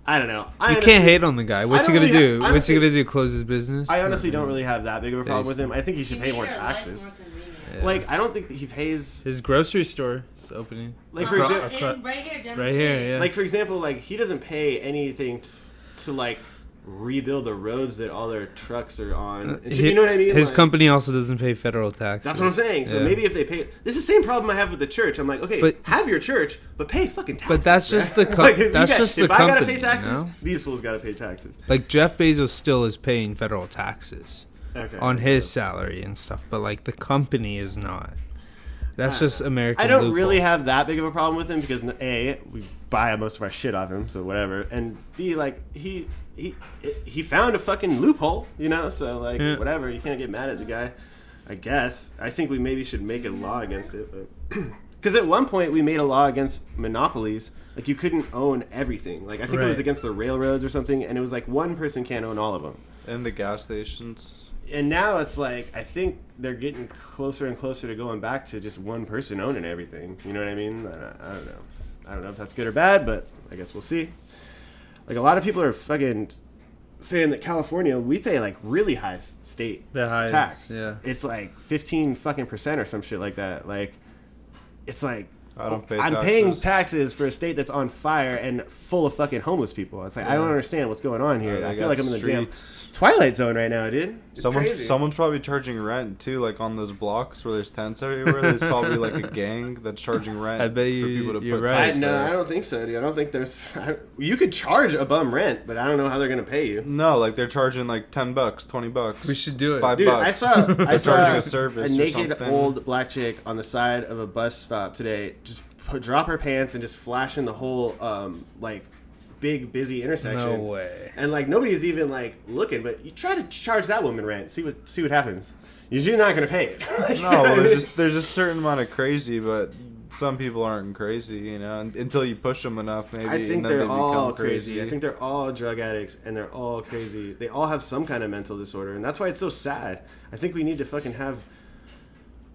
S2: I don't know. I
S6: You
S2: honestly-
S6: can't hate on the guy. What's he gonna
S2: really
S6: do?
S2: ha-
S6: What's he gonna do? Close his business?
S2: I honestly don't really have that big of a problem
S6: Days.
S2: with him. I think he
S5: He
S2: should pay more taxes.
S5: life more convenient.
S6: Yeah.
S2: Like I don't think that he pays.
S6: his grocery store is opening.
S2: Like for
S5: Um,
S2: example,
S5: right here,
S6: right here, yeah.
S2: like for example, like he doesn't pay anything t- to like rebuild the roads that all their trucks are on. Uh,
S6: and
S2: you know what I mean?
S6: His
S2: Like,
S6: company also doesn't pay federal taxes.
S2: That's what I'm saying. So
S6: Yeah.
S2: maybe if they pay, this is the same problem I have with the church. I'm like, okay,
S6: But-
S2: have your church, but pay fucking taxes.
S6: But that's just the co-
S2: Like,
S6: that's
S2: got-
S6: just
S2: if
S6: the
S2: I gotta pay taxes,
S6: you know?
S2: these fools gotta pay taxes.
S6: Like Jeff Bezos still is paying federal taxes
S2: Okay.
S6: on his salary and stuff, but like the company is not. That's ah. just American.
S2: I don't
S6: loophole.
S2: really have that big of a problem with him because a we buy most of our shit off him, so whatever. And b like he he he found a fucking loophole, you know. So like
S6: Yeah.
S2: whatever, you can't get mad at the guy. I guess I think we maybe should make a law against it, but because at one point we made a law against monopolies. Like you couldn't own everything. Like I think it was against the railroads or something, and it was like one person can't own all of them.
S4: And the gas stations.
S2: And now it's like I think they're getting closer and closer to going back to just one person owning everything. You know what I mean? I, I don't know. I don't know if that's good or bad, but I guess we'll see. Like a lot of people are fucking saying that California we pay like really high state
S6: The highest,
S2: tax.
S6: yeah.
S2: it's like fifteen fucking percent or some shit like that. Like it's like
S4: I don't pay
S2: I'm paying
S4: taxes.
S2: taxes for a state that's on fire and full of fucking homeless people. It's like I don't understand what's going on here.
S4: Uh,
S2: I feel like I'm in the damn. Twilight Zone right now, dude. It's
S4: Someone's
S2: crazy.
S4: someone's probably charging rent too, like on those blocks where there's tents everywhere. There's probably like a gang that's charging rent.
S6: I bet
S4: for
S6: you-
S4: people to
S6: you're
S4: put
S6: right.
S2: I, no,
S4: there.
S2: I don't think so, dude. I don't think there's. I, you could charge a bum rent, but I don't know how they're gonna pay you.
S4: No, like they're charging like ten bucks, twenty bucks.
S6: We should do it.
S4: Five
S2: Dude,
S4: bucks.
S2: I saw I saw
S4: charging a service
S2: a naked old black chick on the side of a bus stop today. Put, drop her pants and just flash in the whole um like big busy intersection.
S6: No way.
S2: And like nobody's even like looking, but you try to charge that woman rent. See what see what happens. You're usually not gonna pay it. Like,
S4: No, well, there's just there's a certain amount of crazy, but some people aren't crazy, you know. Until you push them enough, maybe.
S2: I think they're
S4: they
S2: all crazy. I think they're all drug addicts and they're all crazy. They all have some kind of mental disorder, and that's why it's so sad. I think we need to fucking have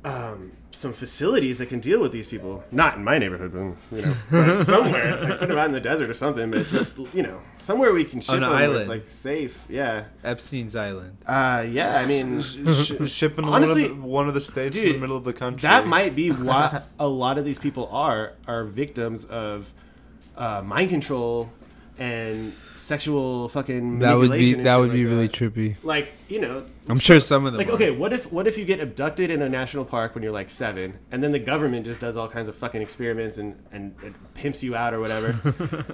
S2: um, some facilities that can deal with these people. Not in my neighborhood, but you know, but somewhere. Like put them out in the desert or something. But just you know, somewhere we can ship
S6: an
S2: them where it's
S6: island.
S2: like safe. Yeah.
S6: Epstein's Island.
S2: Uh, yeah. I mean,
S4: Sh- shipping
S2: Honestly,
S4: one, of the, one of the states in the middle of the country.
S2: That might be what a lot of these people are are victims of uh, mind control and sexual fucking
S6: That would be that would
S2: like
S6: be really trippy.
S2: like you know
S6: I'm sure some of them.
S2: like
S6: are.
S2: okay what if what if you get abducted in a national park when you're like seven and then the government just does all kinds of fucking experiments and and, and pimps you out or whatever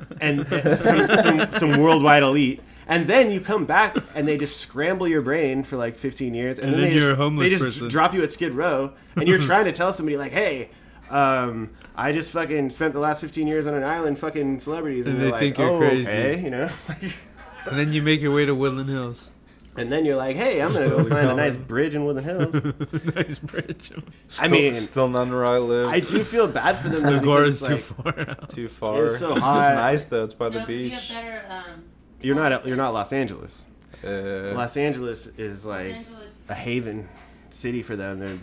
S2: and, and some, some, some worldwide elite and then you come back and they just scramble your brain for like 15 years and,
S6: And
S2: then,
S6: then
S2: they
S6: you're
S2: just,
S6: a homeless
S2: they just
S6: person.
S2: drop you at skid row and you're trying to tell somebody like hey um, I just fucking spent the last 15 years on an island fucking celebrities and,
S6: And
S2: they're like
S6: think you're
S2: oh
S6: crazy."
S2: okay you know
S6: And then you make your way to Woodland Hills.
S2: and then you're like hey I'm gonna go find a nice bridge in Woodland Hills
S6: nice bridge.
S2: I mean
S4: still none where I live.
S2: I do feel bad for them. though,
S6: Agoura's
S2: because,
S6: too
S2: like,
S6: far out.
S4: too far.
S2: It's so
S4: It's nice though. It's by the
S5: No, 'cause you
S4: beach.
S5: better, um,
S2: You're not. You're not Los Angeles.
S4: Uh,
S2: Los Angeles is like
S5: Angeles.
S2: a haven city for them. They're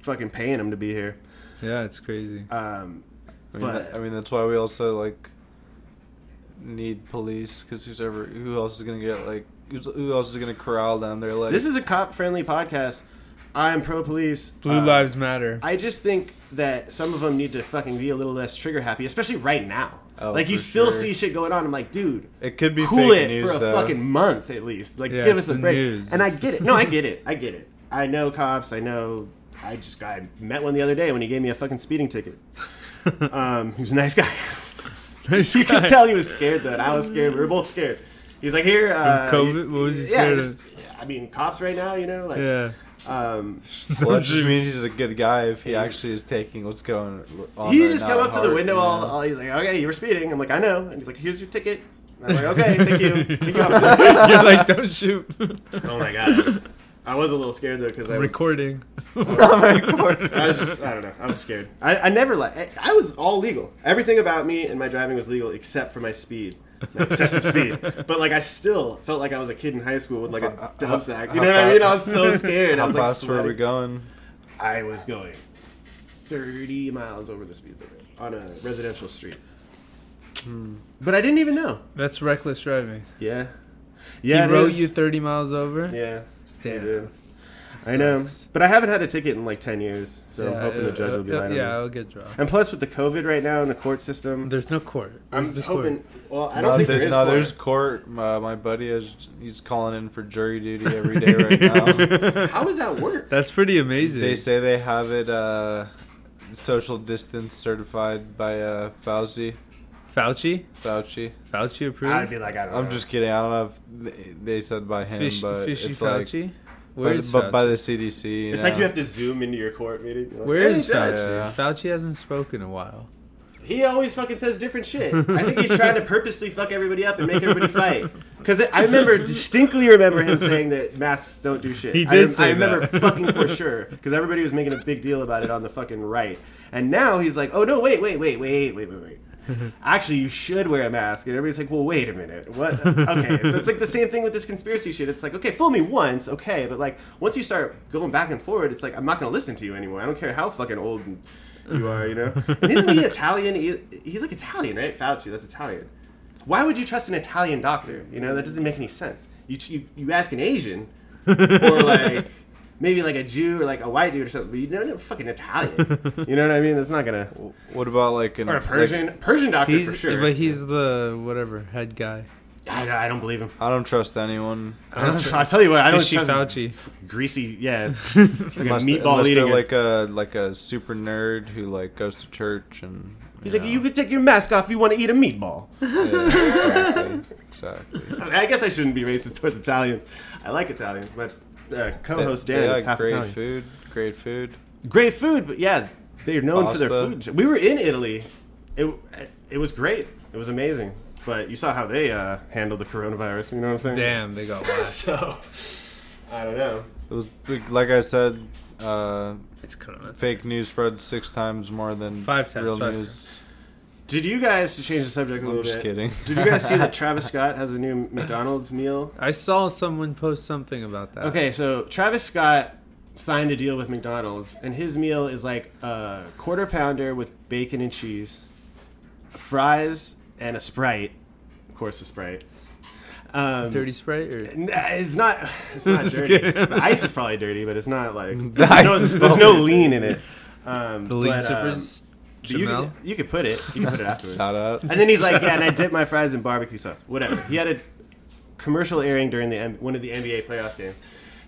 S2: fucking paying them to be here.
S6: Yeah, it's crazy.
S2: Um,
S4: I mean,
S2: but-
S4: that- I mean that's why we also like need police because who's ever who else is gonna get like who's, who else is gonna corral them? They're like
S2: this is a cop-friendly podcast. I'm pro police.
S6: Blue
S2: Uh,
S6: Lives Matter.
S2: I just think that some of them need to fucking be a little less trigger happy, especially right now.
S4: Oh,
S2: like you still
S4: sure.
S2: see shit going on. I'm like, dude,
S4: It could be
S2: cool
S4: fake
S2: it
S4: news
S2: for a
S4: though.
S2: fucking month at least. Like,
S3: Yeah,
S2: give us a
S3: the
S2: break.
S3: news.
S2: And I get it. No, I get it. I get it. I know cops. I know. I just I met one the other day when he gave me a fucking speeding ticket. Um, he was a nice guy.
S3: Nice
S2: you could
S3: guy.
S2: tell he was scared though, I was scared. We were both scared. He's like, here. Uh,
S3: COVID? What was he
S2: yeah,
S3: scared of?
S2: just, I mean, cops right now. You know, like,
S3: Yeah.
S2: um,
S4: Well, that just means he's a good guy if he actually is taking what's going on.
S2: he
S4: right
S2: just
S4: now
S2: come up to the window. All, all he's like, okay, you were speeding. I'm like, I know. And he's like, here's your ticket. And I'm like, okay, thank you. Thank you.
S3: You're like, don't shoot.
S2: oh my god. I was a little scared though because I was,
S3: Recording.
S2: I was just I don't know I was scared. I, I never like I, I was all legal. Everything about me and my driving was legal except for my speed, my excessive speed. But like I still felt like I was a kid in high school with like a
S4: How-
S2: dump sack. You know what I mean? I was so scared. I
S4: How
S2: was like
S4: fast were we
S2: sweating.
S4: going?
S2: I was going 30 miles over the speed limit on a residential street.
S4: Hmm.
S2: But I didn't even know.
S3: That's reckless driving.
S2: Yeah. Yeah.
S3: he
S2: it
S3: wrote
S2: is.
S3: you 30 miles over?
S2: Yeah.
S3: Damn.
S2: I did. I know. But I haven't had a ticket in like 10 years. So I'm
S3: Yeah,
S2: hoping the
S3: uh,
S2: judge will be
S3: uh,
S2: light
S3: Yeah,
S2: me.
S3: I'll get dropped.
S2: And plus with the COVID right now in the court system,
S3: There's no court.
S2: I'm
S3: Where's the court?
S2: hoping. Well, I don't
S4: no,
S2: think
S4: there-
S2: there is.
S4: no,
S2: court.
S4: there's court. Uh, my buddy is he's calling in for jury duty every day right now.
S2: How does that work?
S3: That's pretty amazing.
S4: they say they have it uh, social distance certified by uh, Fauci.
S3: Fauci?
S4: Fauci.
S3: Fauci approved?
S2: I'd be like, I don't know.
S4: I'm just kidding. I don't know if they- they said by him,
S3: Fish,
S4: but
S3: fishy
S4: it's like
S3: Fauci?
S4: by,
S3: Where's
S4: but by the CDC.
S2: It's
S4: know?
S2: like you have to zoom into your court meeting. You're like,
S3: Where
S2: "Hey,
S3: is. Fauci?
S4: Yeah.
S3: Fauci hasn't spoken in a while.
S2: He always fucking says different shit. I think he's trying to purposely fuck everybody up and make everybody fight. Because I remember distinctly remember him saying that masks don't do shit.
S3: He
S2: I
S3: did
S2: rem-
S3: say
S2: I remember
S3: that.
S2: fucking for sure because everybody was making a big deal about it on the fucking right. And now he's like, oh no, wait, wait, wait, wait, wait, wait, wait. Actually, you should wear a mask. And everybody's like, well, wait a minute. What? Okay. so it's like the same thing with this conspiracy shit. It's like, okay, fool me once, okay. But like, once you start going back and forward, it's like, I'm not going to listen to you anymore. I don't care how fucking old you are, you know? And isn't he Italian? He, he's like Italian, right? Fauci, that's Italian. Why would you trust an Italian doctor? You know, that doesn't make any sense. You, you, you ask an Asian, or like maybe like a Jew or like a white dude or something, but you know, fucking Italian. You know what I mean? That's not gonna.
S4: What about like an
S2: Or a
S4: like-
S2: Persian, Persian doctor
S3: He's,
S2: for sure.
S3: But he's the whatever head guy.
S2: I, I don't believe him.
S4: I don't trust anyone.
S2: I don't, I'll tell you what, I don't
S3: Fishy
S2: trust
S3: Fauci.
S2: greasy, yeah, like a
S4: Unless,
S2: meatball
S4: unless
S2: eating.
S4: they're like a like a super nerd who like goes to church and.
S2: He's like, you could take your mask off if you want to eat a meatball.
S4: Yeah, exactly. exactly.
S2: I guess I shouldn't be racist towards Italians. I like Italians. My uh, co-host Dan
S4: yeah,
S2: is half
S4: great
S2: Italian.
S4: food. Great food.
S2: Great food, but yeah, they're known for their food. We were in Italy. It it was great. It was amazing. But you saw how they uh, handled the coronavirus. You know what I'm saying?
S3: Damn, they got whacked.
S2: So I don't know.
S4: It was like I said. Uh,
S3: It's corona.
S4: fake news spread six times more than
S3: Five times,
S4: real
S3: five
S4: news.
S2: Did you guys to change the subject a
S4: I'm
S2: little
S4: just
S2: bit?
S4: kidding.
S2: Did you guys see that Travis Scott has a new McDonald's meal?
S3: I saw someone post something about that.
S2: Okay, so Travis Scott signed a deal with McDonald's, and his meal is like a quarter pounder with bacon and cheese, fries, and a Sprite. Of course, a Sprite. Um,
S3: Dirty Sprite or
S2: N- It's not. It's not
S3: Just
S2: dirty.
S3: kidding.
S2: The ice is probably dirty, but it's not like
S4: The
S2: there's,
S4: ice
S2: no,
S4: is
S2: there's no lean in it. Um,
S3: the lean
S2: but, um,
S3: sippers?
S2: You, could, you could put it. You can put it afterwards.
S4: Shout out.
S2: And then he's like, "Yeah, and I dip my fries in barbecue sauce. Whatever." He had a commercial airing during the one of the NBA playoff games.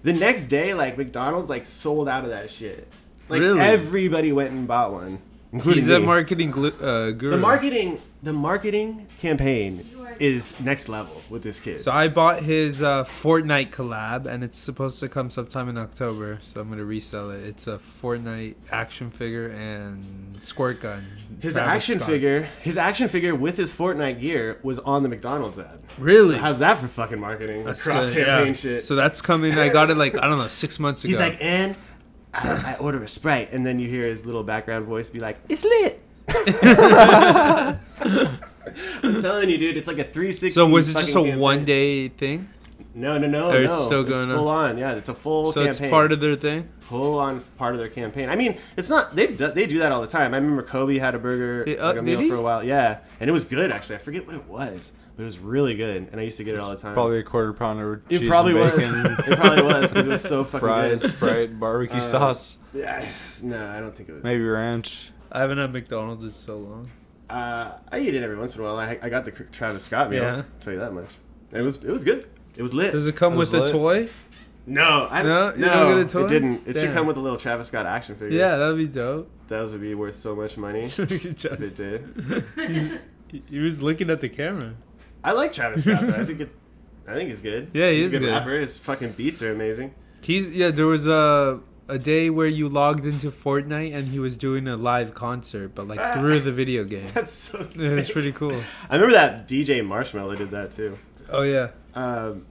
S2: The next day, like McDonald's, like sold out of that shit. Like
S3: Really?
S2: everybody went and bought one, including
S3: He's a marketing glu- uh, guru.
S2: the marketing, the marketing campaign is next level with this kid.
S3: So I bought his uh, Fortnite collab, and it's supposed to come sometime in October. So I'm gonna resell it. It's a Fortnite action figure and squirt gun.
S2: His
S3: Travis
S2: action
S3: Scott.
S2: figure, his action figure with his Fortnite gear was on the McDonald's ad.
S3: Really?
S2: So how's that for fucking marketing?
S3: That's
S2: Cross
S3: good,
S2: campaign
S3: yeah.
S2: shit.
S3: So that's coming. I got it like I don't know six months ago.
S2: He's like, and I, I order a Sprite, and then you hear his little background voice be like, "It's lit." I'm telling you, dude, it's like a 360.
S3: so was it just a
S2: campaign.
S3: one day thing?
S2: No, no, no,
S3: Or it's
S2: no.
S3: still going on?
S2: full on. Yeah, it's a full
S3: So
S2: campaign.
S3: it's part of their thing.
S2: full on part of their campaign. I mean, it's not they've do, they do that all the time. I remember Kobe had a burger
S3: Did- uh,
S2: like a meal
S3: he?
S2: for a while. Yeah, and it was good actually. I forget what it was, but it was really good, and I used to get it all the time.
S4: Probably a quarter pounder with
S2: it probably
S4: and
S2: was. it probably was because it was so fucking
S4: fries,
S2: good.
S4: Sprite, barbecue
S2: Uh,
S4: sauce,
S2: Yeah, no, I don't think it was.
S4: maybe ranch.
S3: I haven't had McDonald's in so long.
S2: Uh, I eat it every once in a while. I, I got the Travis Scott meal.
S3: Yeah.
S2: I'll tell you that much. It was it was good. It was lit.
S3: Does it come
S4: It was
S3: with a toy?
S2: no, I
S3: No?
S2: no,
S3: You don't get a toy?
S2: It didn't. It should come with a little Travis Scott action figure.
S3: Yeah, that'd be dope.
S2: That would be worth so much money if it did.
S3: he, he was looking at the camera.
S2: I like Travis Scott. I think it's. I think he's good.
S3: Yeah, he
S2: he's
S3: is
S2: a good,
S3: good.
S2: rapper. His fucking beats are amazing.
S3: He's yeah. There was a a day where you logged into Fortnite and he was doing a live concert, but like through the video game.
S2: That's so. Sick.
S3: Pretty cool.
S2: I remember that DJ Marshmello did that too.
S3: Oh yeah.
S2: Um,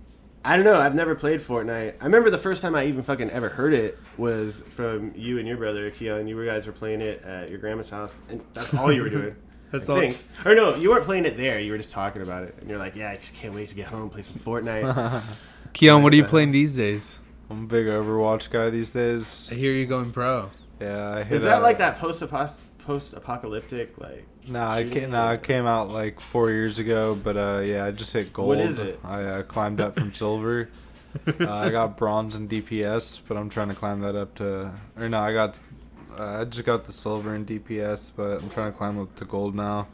S2: I don't know. I've never played Fortnite. I remember the first time I even fucking ever heard it was from you and your brother Keon. You guys were playing it at your grandma's house, and that's all you were doing.
S3: That's
S2: I
S3: all.
S2: think. Or no, you weren't playing it there. You were just talking about it, and you're like, "Yeah, I just can't wait to get home, play some Fortnite."
S3: Keon, what are you playing these days?
S4: I'm a big Overwatch guy these days.
S3: I hear you going pro.
S4: Yeah, I hit
S2: Is that
S4: a-
S2: like that post post apocalyptic like?
S4: Nah,
S2: I
S4: came, nah, it came out like four years ago, but uh, yeah, I just hit gold.
S2: What is it?
S4: I uh, climbed up from silver. uh, I got bronze in DPS, but I'm trying to climb that up to. Or no, I got. Uh, I just got the silver in DPS, but I'm trying to climb up to gold now.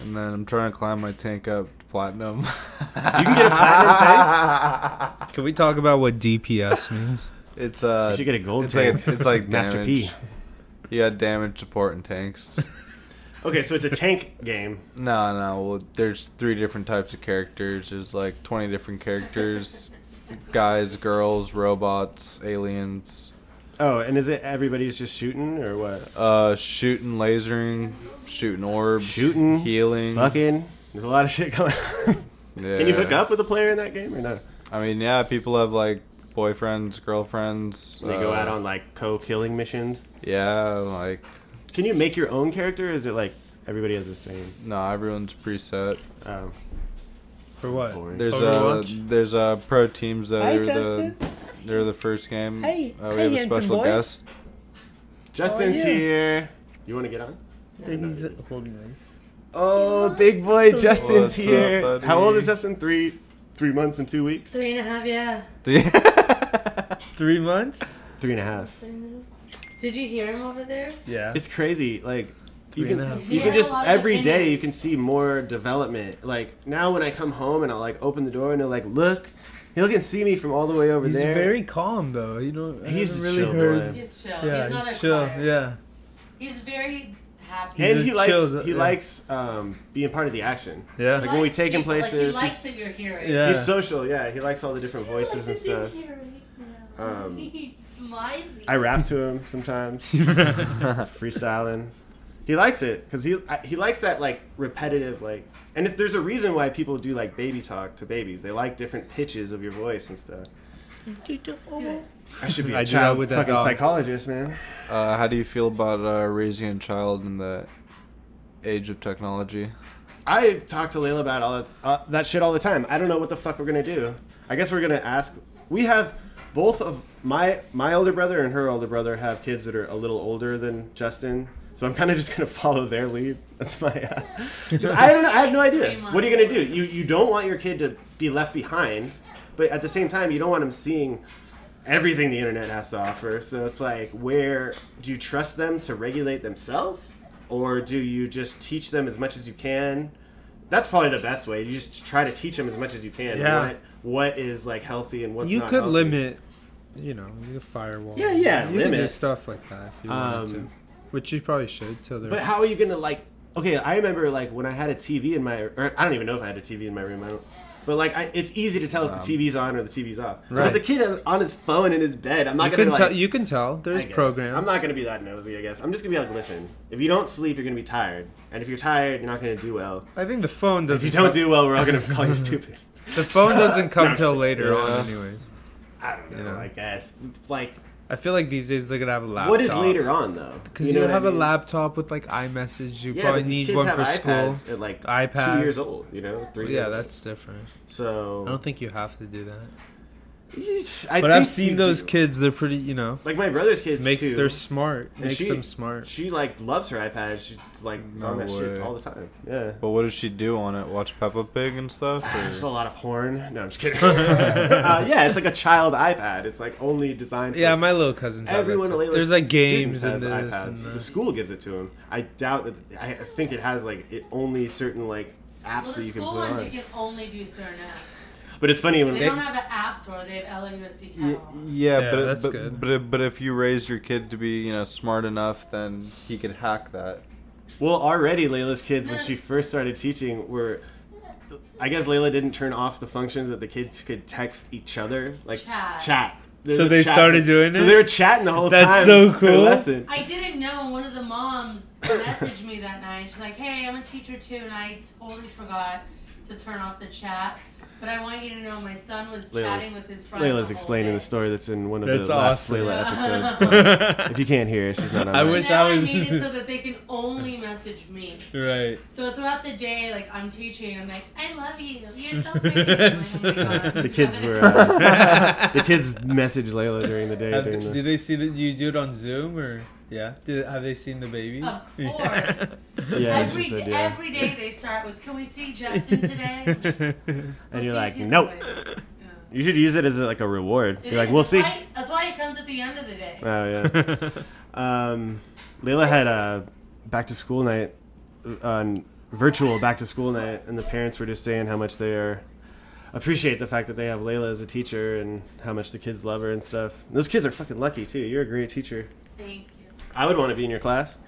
S4: And then I'm trying to climb my tank up to platinum.
S2: You can get a platinum tank.
S3: Can we talk about what DPS means?
S4: It's uh,
S2: You should get a gold
S4: it's
S2: tank.
S4: like it's like
S2: Master
S4: damage.
S2: P.
S4: You got damage, support, and tanks.
S2: Okay, so it's a tank game.
S4: No, no. Well, there's three different types of characters. There's like 20 different characters guys, girls, robots, aliens.
S2: Oh, and is it everybody's just shooting or what?
S4: Uh, shooting, lasering, shooting orbs,
S2: Shooting,
S4: healing.
S2: Fucking. There's a lot of shit going on.
S4: Yeah.
S2: Can you hook up with a player in that game or no?
S4: I mean, yeah, people have like boyfriends, girlfriends.
S2: They go
S4: uh,
S2: out on like co-killing missions.
S4: Yeah, like
S2: Can you make your own character? Or is it like everybody has the same?
S4: no, everyone's preset.
S2: Um,
S3: For what?
S2: boring.
S4: There's
S3: Overwatch?
S4: uh there's a pro teams that
S1: Hi,
S4: are
S1: Justin.
S4: the they're the first game.
S1: Hey,
S4: uh, we
S1: hey,
S4: have a special
S1: boy.
S4: guest.
S2: Justin's
S1: you?
S2: here. You want to get on?
S1: He's holding on.
S2: Oh, big boy, Justin's
S4: What's up,
S2: here.
S4: buddy?
S2: How old is Justin? Three, three months and two weeks.
S5: Three and a half, yeah.
S3: Three months?
S2: Three and a half.
S5: Did you hear him over there?
S3: Yeah.
S2: It's crazy. Like you
S3: Three
S2: can,
S3: and a half.
S2: You can
S5: had a
S2: just
S5: lot of
S2: every day you
S5: opinions.
S2: can see more development. Like now when I come home and I'll like open the door and they're like look, he'll can see me from all the way over there.
S3: He's
S2: there.
S3: very calm though. You know, I
S2: He's
S3: haven't
S2: a
S3: really
S2: chill
S3: heard.
S2: boy.
S5: He's chill.
S3: Yeah,
S5: he's not
S3: he's
S5: a
S3: chill.
S5: crier.
S3: Yeah.
S5: He's very happy.
S2: and he
S3: a
S2: likes
S3: chill-
S2: he
S3: yeah.
S2: likes um, being part of the action.
S3: Yeah.
S2: Like when we take him
S5: people, like,
S2: places,
S5: he likes
S2: he's-
S5: that you're hearing.
S3: Yeah.
S2: He's social, yeah. He likes all the different voices and stuff. Um,
S5: He's smiling.
S2: I rap to him sometimes, freestyling. He likes it because he I, he likes that like repetitive like. And if there's a reason why people do like baby talk to babies, they like different pitches of your voice and stuff.
S5: Do it.
S2: I should be a
S3: I do
S2: child
S3: with that
S2: fucking
S3: dog.
S2: psychologist, man.
S4: Uh, how do you feel about uh, raising a child in the age of technology?
S2: I talk to Layla about all that, uh, that shit all the time. I don't know what the fuck we're gonna do. I guess we're gonna ask. We have both of my my older brother and her older brother have kids that are a little older than Justin. So I'm kind of just gonna follow their lead. That's my. Uh, 'cause I don't know. I have no idea. What are you gonna do? You you don't want your kid to be left behind, but at the same time you don't want them seeing everything the internet has to offer. So it's like, where do you trust them to regulate themselves, or do you just teach them as much as you can? That's probably the best way. You just try to teach them as much as you can.
S3: Yeah.
S2: What what is like healthy and what's not?
S3: you could
S2: healthy.
S3: limit, you know, you could firewall.
S2: Yeah, yeah,
S3: You
S2: limit.
S3: could do stuff like that if you wanted
S2: Um,
S3: to, which you probably should till.
S2: But how are you gonna like? Okay, I remember like when I had a TV in my, or I don't even know if I had a TV in my room. I don't. But like, I, it's easy to tell if the um, TV's on or the TV's off. But
S3: Right.
S2: if the kid is on his phone in his bed, I'm not
S3: you
S2: gonna
S3: can
S2: like.
S3: tell. You can tell. There's programs.
S2: I'm not gonna be that nosy. I guess I'm just gonna be like, listen. If you don't sleep, you're gonna be tired, and if you're tired, you're not gonna do well.
S3: I think the phone doesn't.
S2: If you don't
S3: come-
S2: do well, we're all gonna call you stupid.
S3: The phone doesn't come
S2: I'm
S3: till later
S4: Yeah.
S3: on, anyways.
S2: I don't know.
S3: You know.
S2: I guess like,
S3: I feel like these days they're gonna have a laptop.
S2: what is later on though?
S3: Because you,
S2: know what I
S3: have a laptop with like iMessage. You
S2: Yeah,
S3: probably need one
S2: have
S3: for school.
S2: At like
S3: iPad.
S2: two years old, you know, three.
S3: Yeah,
S2: years
S3: that's different.
S2: so.
S3: I don't think you have to do that.
S2: I
S3: but I've seen those
S2: do.
S3: kids. They're pretty, you know,
S2: Like my brother's kids
S3: makes
S2: too.
S3: they're smart.
S2: And
S3: Makes
S2: she-
S3: them smart.
S2: She like loves her iPad. She's like
S4: No
S2: on that shit all the time. Yeah.
S4: But what does she do on it? Watch Peppa Pig and stuff?
S2: There's a lot of porn. No, I'm just kidding. uh, yeah, it's like a child iPad. It's like only designed. For
S3: Yeah, my little cousins.
S2: Everyone
S3: too.
S2: at Layla's
S3: There's like games and
S2: has
S3: this
S2: iPads.
S3: and
S2: The school gives it to him. I doubt that. I I think it has like it only certain like apps
S5: Well,
S2: that you can put on.
S5: school ones
S2: on.
S5: you can only do certain apps.
S2: But it's funny when
S5: They
S2: they,
S5: don't have the app store. They have LAUSD
S4: Ye-
S5: catalog.
S4: Yeah,
S3: Yeah,
S4: but
S3: that's
S4: but,
S3: good.
S4: but but if you raised your kid to be you know smart enough, then he could hack that.
S2: well already Layla's kids when she first started teaching were. I guess Layla didn't turn off the functions that the kids could text each other like
S5: Chat.
S2: chat. There's
S3: So they
S2: chat
S3: started doing
S2: So
S3: it?
S2: So they were chatting the whole
S3: That's
S2: time.
S3: That's
S2: so
S3: cool.
S2: lesson.
S5: I didn't know. One of the moms messaged me that night. She's like, "Hey, I'm a teacher too, and I totally forgot to turn off the chat. But I want you to know my son was
S2: Layla's-
S5: chatting with his friend."
S2: Layla's
S5: the whole
S2: explaining
S5: day.
S2: the story that's in one of
S3: That's
S2: the last
S3: awesome.
S2: Layla episodes. So if you can't hear, it, she's not on.
S3: I
S2: there.
S5: So
S3: wish I was-
S5: made it so that they can only message me.
S3: right.
S5: So throughout the day, like I'm teaching, I'm like, "I love you. You're so pretty." Like, oh God.
S2: The kids were. Uh, the kids messaged Layla during the day.
S3: Have-
S2: during the,
S3: did they see that you do it on Zoom or yeah? Did, have they seen the baby?
S5: Of course.
S2: Yeah,
S5: every,
S2: said, yeah.
S5: every day they start with, "Can we see Justin today?" We'll
S2: and you're like, nope.
S5: Yeah.
S2: You should use it as a, like a reward.
S5: It
S2: You're like, we'll
S5: That's
S2: see.
S5: why- that's why it comes at the end of the day.
S2: Oh yeah. um, Layla had a back to school night, uh, virtual back to school night, and the parents were just saying how much they are appreciate the fact that they have Layla as a teacher and how much the kids love her and stuff. And those kids are fucking lucky too. You're a great teacher.
S5: Thank you.
S2: I would want to be in your class,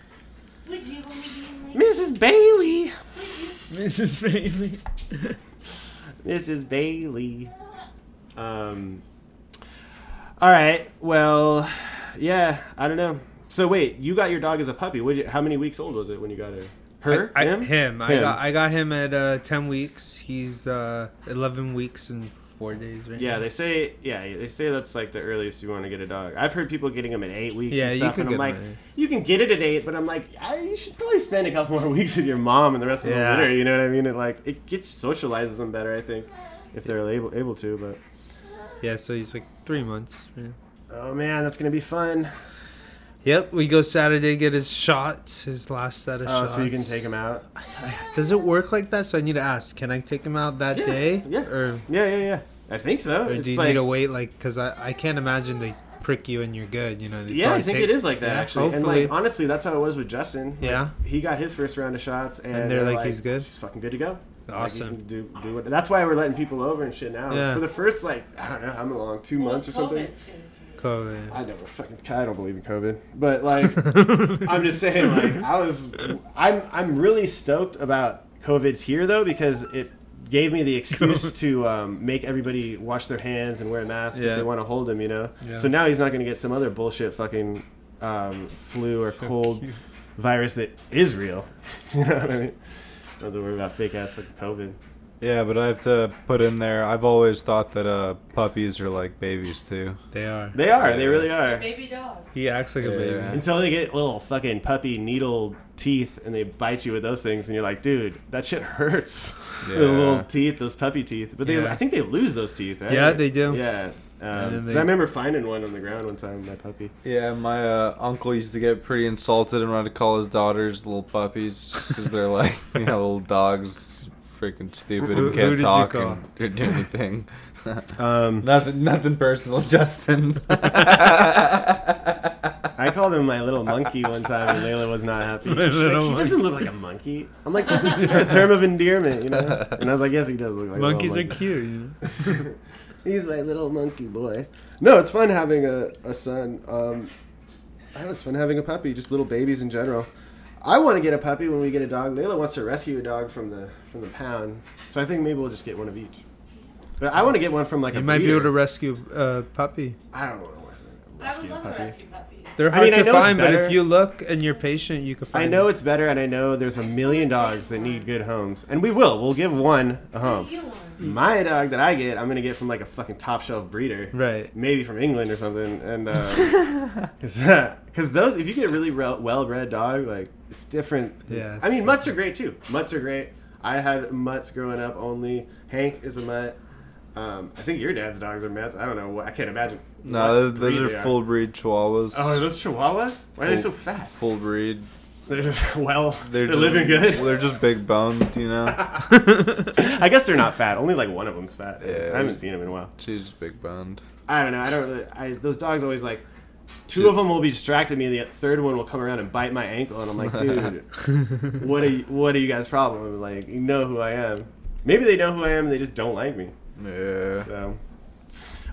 S5: Would you want to be in my
S2: Mrs. Bailey.
S5: Would you?
S3: Mrs. Bailey.
S2: Mrs. Bailey. Um. All right. Well, yeah. I don't know. So wait, you got your dog as a puppy. What? You, how many weeks old was it when you got her? Her?
S3: I, I-
S2: him?
S3: him. I
S2: Him.
S3: got I got him at uh, ten weeks. He's uh, eleven weeks and four days right
S2: Yeah,
S3: now.
S2: they say. Yeah, they say that's like the earliest you want to get a dog. I've heard people getting them at eight weeks.
S3: Yeah,
S2: and
S3: you
S2: stuff,
S3: can
S2: and I'm like, you can get it at eight, but I'm like, I, you should probably spend a couple more weeks with your mom and the rest of
S3: Yeah.
S2: the litter. You know what I mean? It like it gets socializes them better, I think, if they're able able to. But
S3: Yeah, so he's like three months. Yeah.
S2: oh man, that's gonna be fun.
S3: Yep, we go Saturday get his shots, his last set of
S2: Oh,
S3: shots.
S2: so you can take him out.
S3: Does it work like that? So I need to ask. Can I take him out that
S2: Yeah,
S3: day?
S2: yeah.
S3: Or,
S2: Yeah, yeah, yeah. I think so.
S3: or
S2: it's
S3: do you
S2: like,
S3: need to wait? Like, cause I, I can't imagine they prick you and you're good. You know?
S2: yeah, I think
S3: take-
S2: it is like that
S3: Yeah,
S2: actually.
S3: Hopefully,
S2: And like honestly, that's how it was with Justin. Like,
S3: Yeah?
S2: he got his first round of shots, and,
S3: they're like, he's good?
S2: He's fucking good to go.
S3: Awesome.
S2: he can do do what, that's why we're letting people over and shit now.
S3: Yeah.
S2: For the first like I don't know how long, two
S5: Well,
S2: months or
S5: it's
S2: something.
S5: COVID, too, too.
S3: COVID.
S2: I never fucking. I don't believe in COVID, but like I'm just saying, like I was, I'm I'm really stoked about COVID's here though because it gave me the excuse to um, make everybody wash their hands and wear masks
S3: Yeah.
S2: if they want to hold him, you know.
S3: Yeah.
S2: So now he's not going to get some other bullshit fucking um, flu or cold virus that is real. you know what I mean? Don't have to worry about fake ass fucking COVID.
S4: Yeah, but I have to put in there. I've always thought that uh, puppies are like babies too.
S3: They are.
S2: They are. They really are.
S5: Baby dog.
S3: He acts like a
S4: Yeah.
S3: baby.
S2: Until they get little fucking puppy needle teeth and they bite you with those things, and you're like, dude, that shit hurts.
S4: Yeah.
S2: those little teeth, those puppy teeth. But they,
S3: Yeah.
S2: I think they lose those teeth, right?
S3: Yeah, they do.
S2: Yeah.
S3: And
S2: Um,
S3: they-
S2: I remember finding one on the ground one time, my puppy.
S4: Yeah, my uh, uncle used to get pretty insulted and wanted to call his daughters little puppies because they're like, you know, little dogs, freaking stupid
S3: Who-
S4: and
S3: who
S4: can't
S3: did you
S4: talk
S3: call?
S4: and don't do anything.
S2: Um,
S4: nothing, nothing personal, Justin.
S2: I called him my little monkey one time, and Layla was not happy.
S3: My
S2: She's
S3: little
S2: like, he doesn't look like a monkey. I'm like, it's a, it's a term of endearment, you know. And I was like, yes, he does look like. a little
S3: Monkeys are
S2: monkey.
S3: cute. You know?
S2: He's my little monkey boy. No, it's fun having a, a son. Um, I don't know, it's fun having a puppy, just little babies in general. I want to get a puppy when we get a dog. Layla wants to rescue a dog from the from the pound, so I think maybe we'll just get one of each. But I want to get one from like
S3: You
S2: a
S3: might be able to rescue a puppy.
S2: I don't want to
S5: I would
S2: rescue a
S5: love to
S2: puppy.
S5: rescue puppies.
S3: They're
S2: I
S3: hard
S2: mean, I
S3: to
S2: know it's
S3: find, but
S2: better.
S3: if you look and you're patient, you can find.
S2: I know
S3: them.
S2: it's better, and I know there's a
S5: I just
S2: million dogs that need good homes, and we will. We'll give one a home. My dog that I get, I'm gonna get from like a fucking top shelf breeder.
S3: right.
S2: maybe from England or something, and uh, because those, if you get a really well bred dog, like it's different.
S3: Yeah,
S2: I mean mutts are great too. Mutts are great. I had mutts growing up. Only Hank is a mutt. Um, I think your dad's dogs are Mets. I don't know. I can't imagine.
S4: No, those
S2: breed
S4: are full breed Chihuahuas.
S2: Oh, are those Chihuahuas? Why are they so fat?
S4: Full breed.
S2: They're just well. They're,
S4: just,
S2: living good.
S4: They're just big boned, you know.
S2: I guess they're not fat. Only like one of them's fat.
S4: Yeah.
S2: I haven't seen them in a while.
S4: She's just big boned.
S2: I don't know. I don't. Really, I, those dogs always like. Two of them will be distracting me. And the third one will come around and bite my ankle, and I'm like, dude, what are you, what are you guys' problem? Like, you know who I am. Maybe they know who I am, and they just don't like me.
S4: Yeah.
S2: So,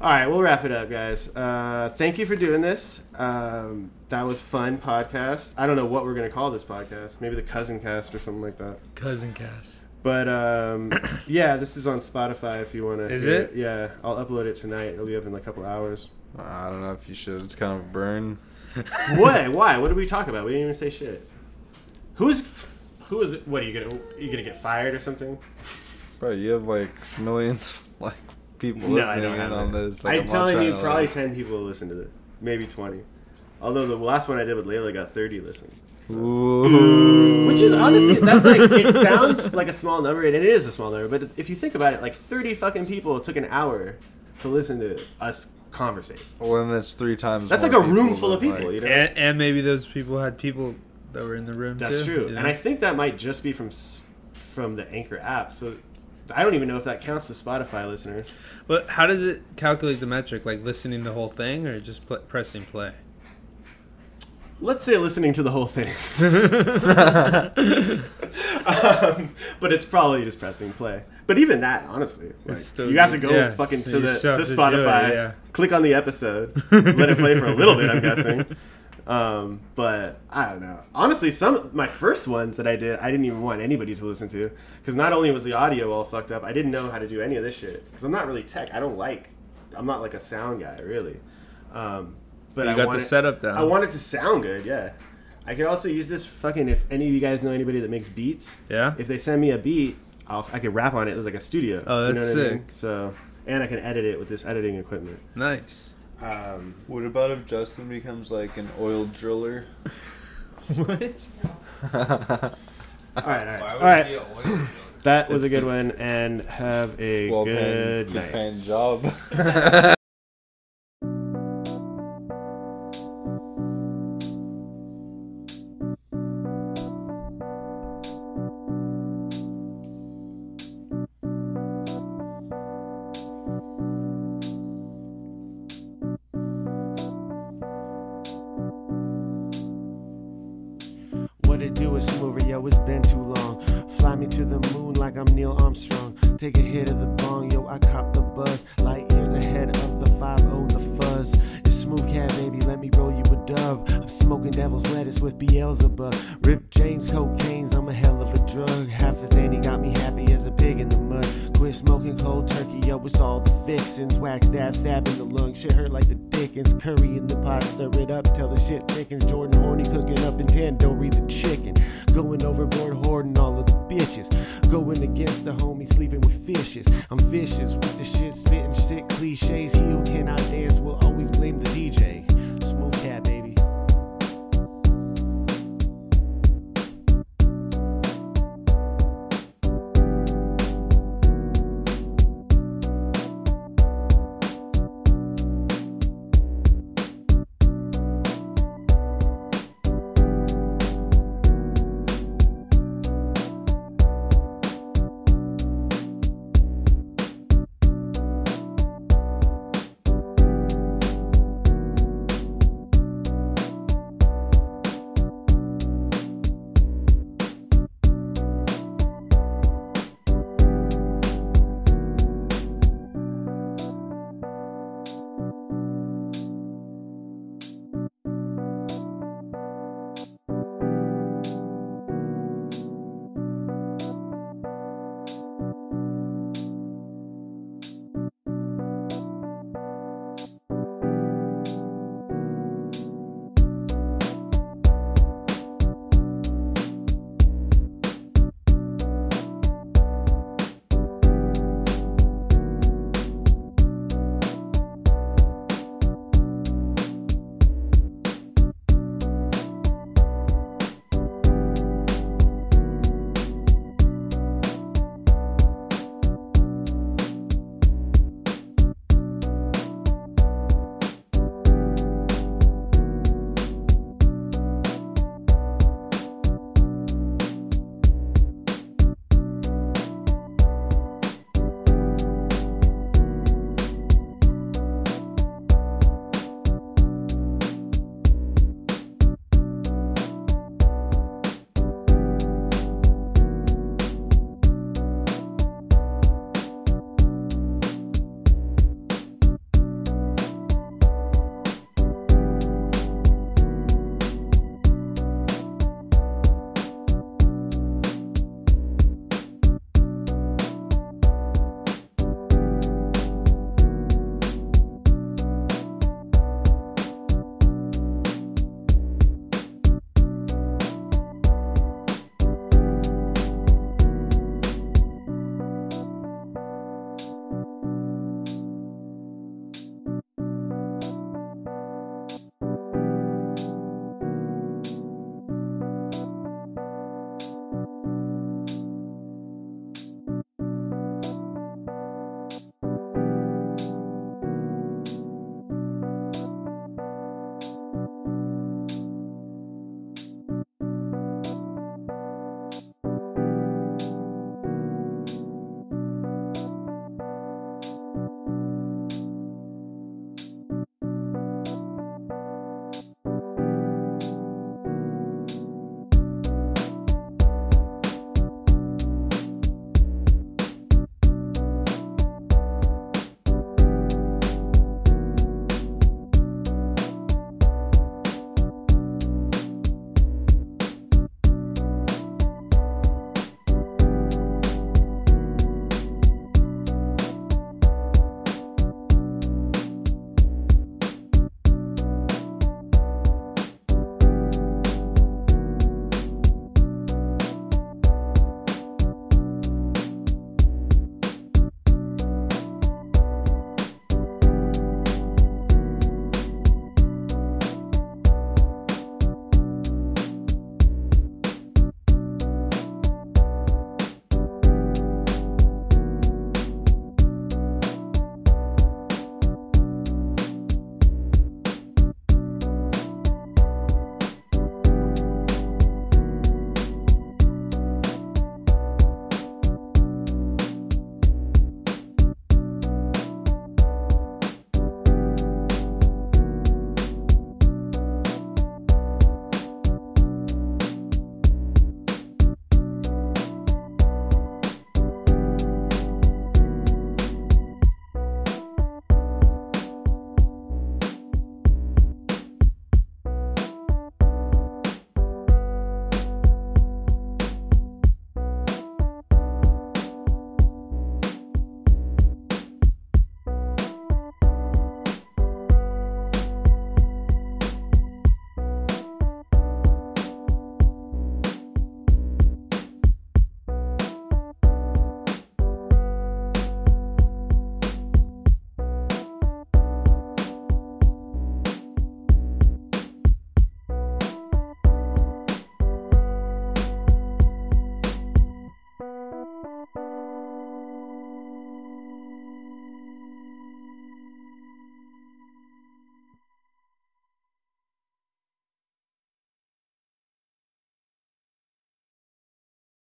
S2: all right, we'll wrap it up, guys. Uh, thank you for doing this. Um, that was fun podcast. I don't know what we're gonna call this podcast. Maybe the cousin cast or something like that.
S3: Cousin cast.
S2: But um, yeah, this is on Spotify if you want to.
S3: Is it?
S2: Yeah, I'll upload it tonight. It'll be up in a couple hours.
S4: I don't know if you should. It's kind of a burn.
S2: what? Why? What did we talk about? We didn't even say shit. Who's who is it? What are you gonna? Are you gonna get fired or something?
S4: Bro, you have like millions of, like people
S2: No, I
S4: listening
S2: don't
S4: in
S2: have
S4: on
S2: that.
S4: this. Like,
S2: I'm
S4: not
S2: telling you, probably
S4: like-
S2: ten people will listen to this, maybe twenty. Although the last one I did with Layla got thirty listens.
S4: Ooh.
S2: Which is honestly, that's like it sounds like a small number, and it is a small number. But if you think about it, like thirty fucking people took an hour to listen to us conversate.
S4: Well, then that's three times.
S2: That's like a room full of people,
S4: like-
S2: you know.
S3: And, and maybe those people had people that were in the room
S2: That's
S3: too.
S2: true,
S3: you know?
S2: and I think that might just be from from the Anchor app. So I don't even know if that counts as Spotify listeners.
S3: But how does it calculate the metric? Like listening the whole thing or just pl- pressing play?
S2: Let's say listening to the whole thing, um, but it's probably just pressing play. But even that, honestly, like, you have to go
S3: Yeah,
S2: fucking
S3: so
S2: to the to
S3: to
S2: Spotify,
S3: it, yeah.
S2: click on the episode, let it play for a little bit. I'm guessing. Um, but I don't know. Honestly, some my first ones that I did, I didn't even want anybody to listen to because not only was the audio all fucked up, I didn't know how to do any of this shit because I'm not really tech. I don't like. I'm not like a sound guy really. Um, but
S3: you
S2: I
S3: got
S2: wanted,
S3: the setup down.
S2: I want it to sound good. Yeah. I could also use this fucking. If any of you guys know anybody that makes beats,
S3: yeah.
S2: if they send me a beat, I'll, I could rap on it as like a studio.
S3: Oh, that's
S2: what I mean?
S3: sick.
S2: So, and I can edit it with this editing equipment.
S3: Nice.
S2: Um,
S4: What about if Justin becomes like an oil driller?
S3: what?
S2: all right, all right, all right. That was a good one, and have a good night.
S4: paying job.
S7: vicious. The homie sleeping with fishes. I'm vicious with the shit, spitting shit cliches. He who cannot dance will always blame the DJ. Smooth cat, baby.